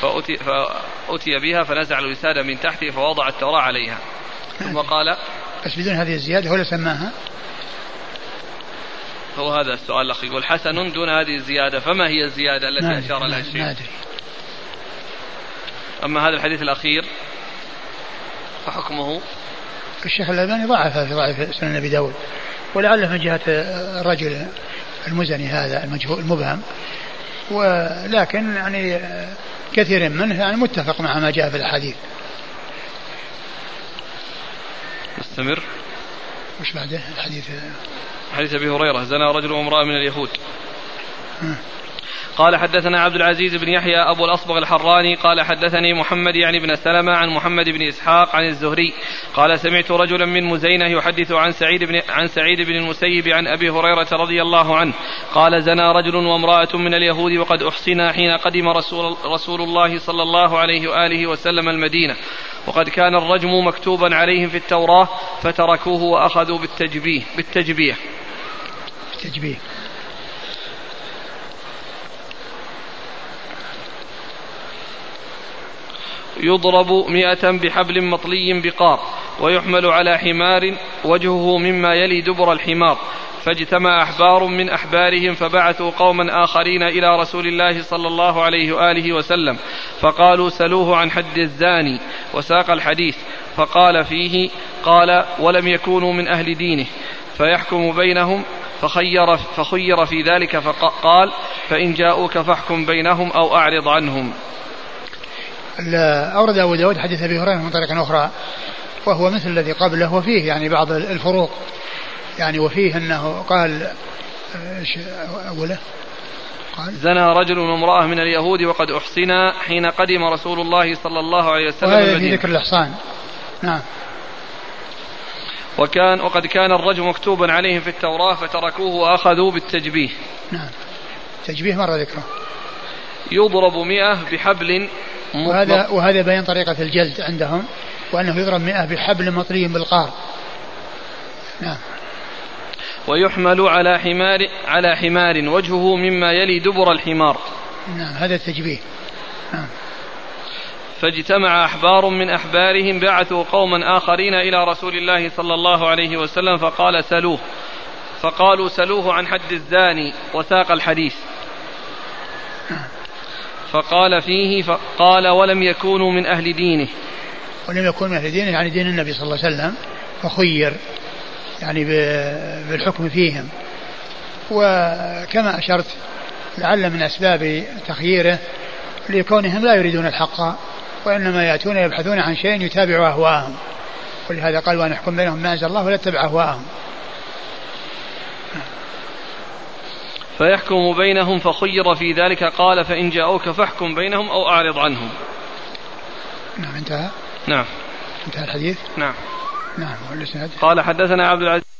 فأتي, فأتي بها فنزع الوسادة من تحته فوضع التوراة عليها. ثم قال بس بدون هذه الزيادة هو اللي سماها؟ هو هذا السؤال الأخ يقول حسن دون هذه الزيادة فما هي الزيادة التي أشار لها الشيخ؟ ما أدري أما هذا الحديث الأخير فحكمه؟ الشيخ الألباني ضعف في ضعف سنن أبي داود. ولعله من جهة الرجل المزني هذا المجهول المبهم. ولكن يعني كثير منه يعني متفق مع ما جاء في الحديث. نستمر وش بعده؟ الحديث. حديث أبي هريرة زنى رجل وامرأة من اليهود. قال حدثنا عبد العزيز بن يحيى أبو الأصبغ الحراني قال حدثني محمد يعني بن سلمة عن محمد بن إسحاق عن الزهري قال سمعت رجلا من مزينة يحدث عن سعيد بن عن سعيد بن المسيب عن أبي هريرة رضي الله عنه قال زنى رجل وامرأة من اليهود وقد أحصنا حين قدم رسول, رسول الله صلى الله عليه وآله وسلم المدينة وقد كان الرجم مكتوبا عليهم في التوراة فتركوه وأخذوا بالتجبيه بالتجبية. بالتجبية. يضرب مئة بحبل مطلي بقار ويحمل على حمار وجهه مما يلي دبر الحمار. فاجتمع أحبار من أحبارهم فبعثوا قوما آخرين إلى رسول الله صلى الله عليه وآله وسلم. فقالوا سلوه عن حد الزاني وساق الحديث. فقال فيه قال ولم يكونوا من أهل دينه. فيحكم بينهم فخير, فخير في ذلك فقال فإن جاءوك فاحكم بينهم أو أعرض عنهم. أورد أبو داود حديث أبي هريرة من طريق أخرى وهو مثل الذي قبله وفيه يعني بعض الفروق. يعني وفيه أنه قال أوله قال زنى رجل وامرأة من اليهود وقد أحصنا حين قدم رسول الله صلى الله عليه وسلم وهذا في ذكر الإحصان نعم. وكان وقد كان الرجل مكتوبا عليهم في التوراة فتركوه وأخذوا بالتجبيه نعم. تجبيه مرة ذكره. يضرب مئة بحبل وهذا وهذا بين طريقة الجلد عندهم وأنه يضرب مئة بحبل مطلي بالقار. نعم. ويحمل على حمار على حمار وجهه مما يلي دبر الحمار. نعم هذا التجبيه. نعم. فاجتمع أحبار من أحبارهم بعثوا قوما آخرين إلى رسول الله صلى الله عليه وسلم فقال سلوه فقالوا سلوه عن حد الزاني وساق الحديث. فقال فيه فقال ولم يكونوا من أهل دينه. ولم يكونوا من أهل دينه يعني دين النبي صلى الله عليه وسلم فخير يعني بالحكم فيهم. وكما أشرت لعل من أسباب تخييره لكونهم لا يريدون الحق وإنما يأتون يبحثون عن شيء يتابع أهواءهم. ولهذا قال وأن يحكم بينهم ما أنزل الله ولا تتبع أهواءهم. فيحكم بينهم فخير في ذلك. قال فإن جاءوك فاحكم بينهم أو أعرض عنهم. نعم انتهى؟ نعم. انتهى الحديث؟ نعم. نعم قال حدثنا عبد العزيز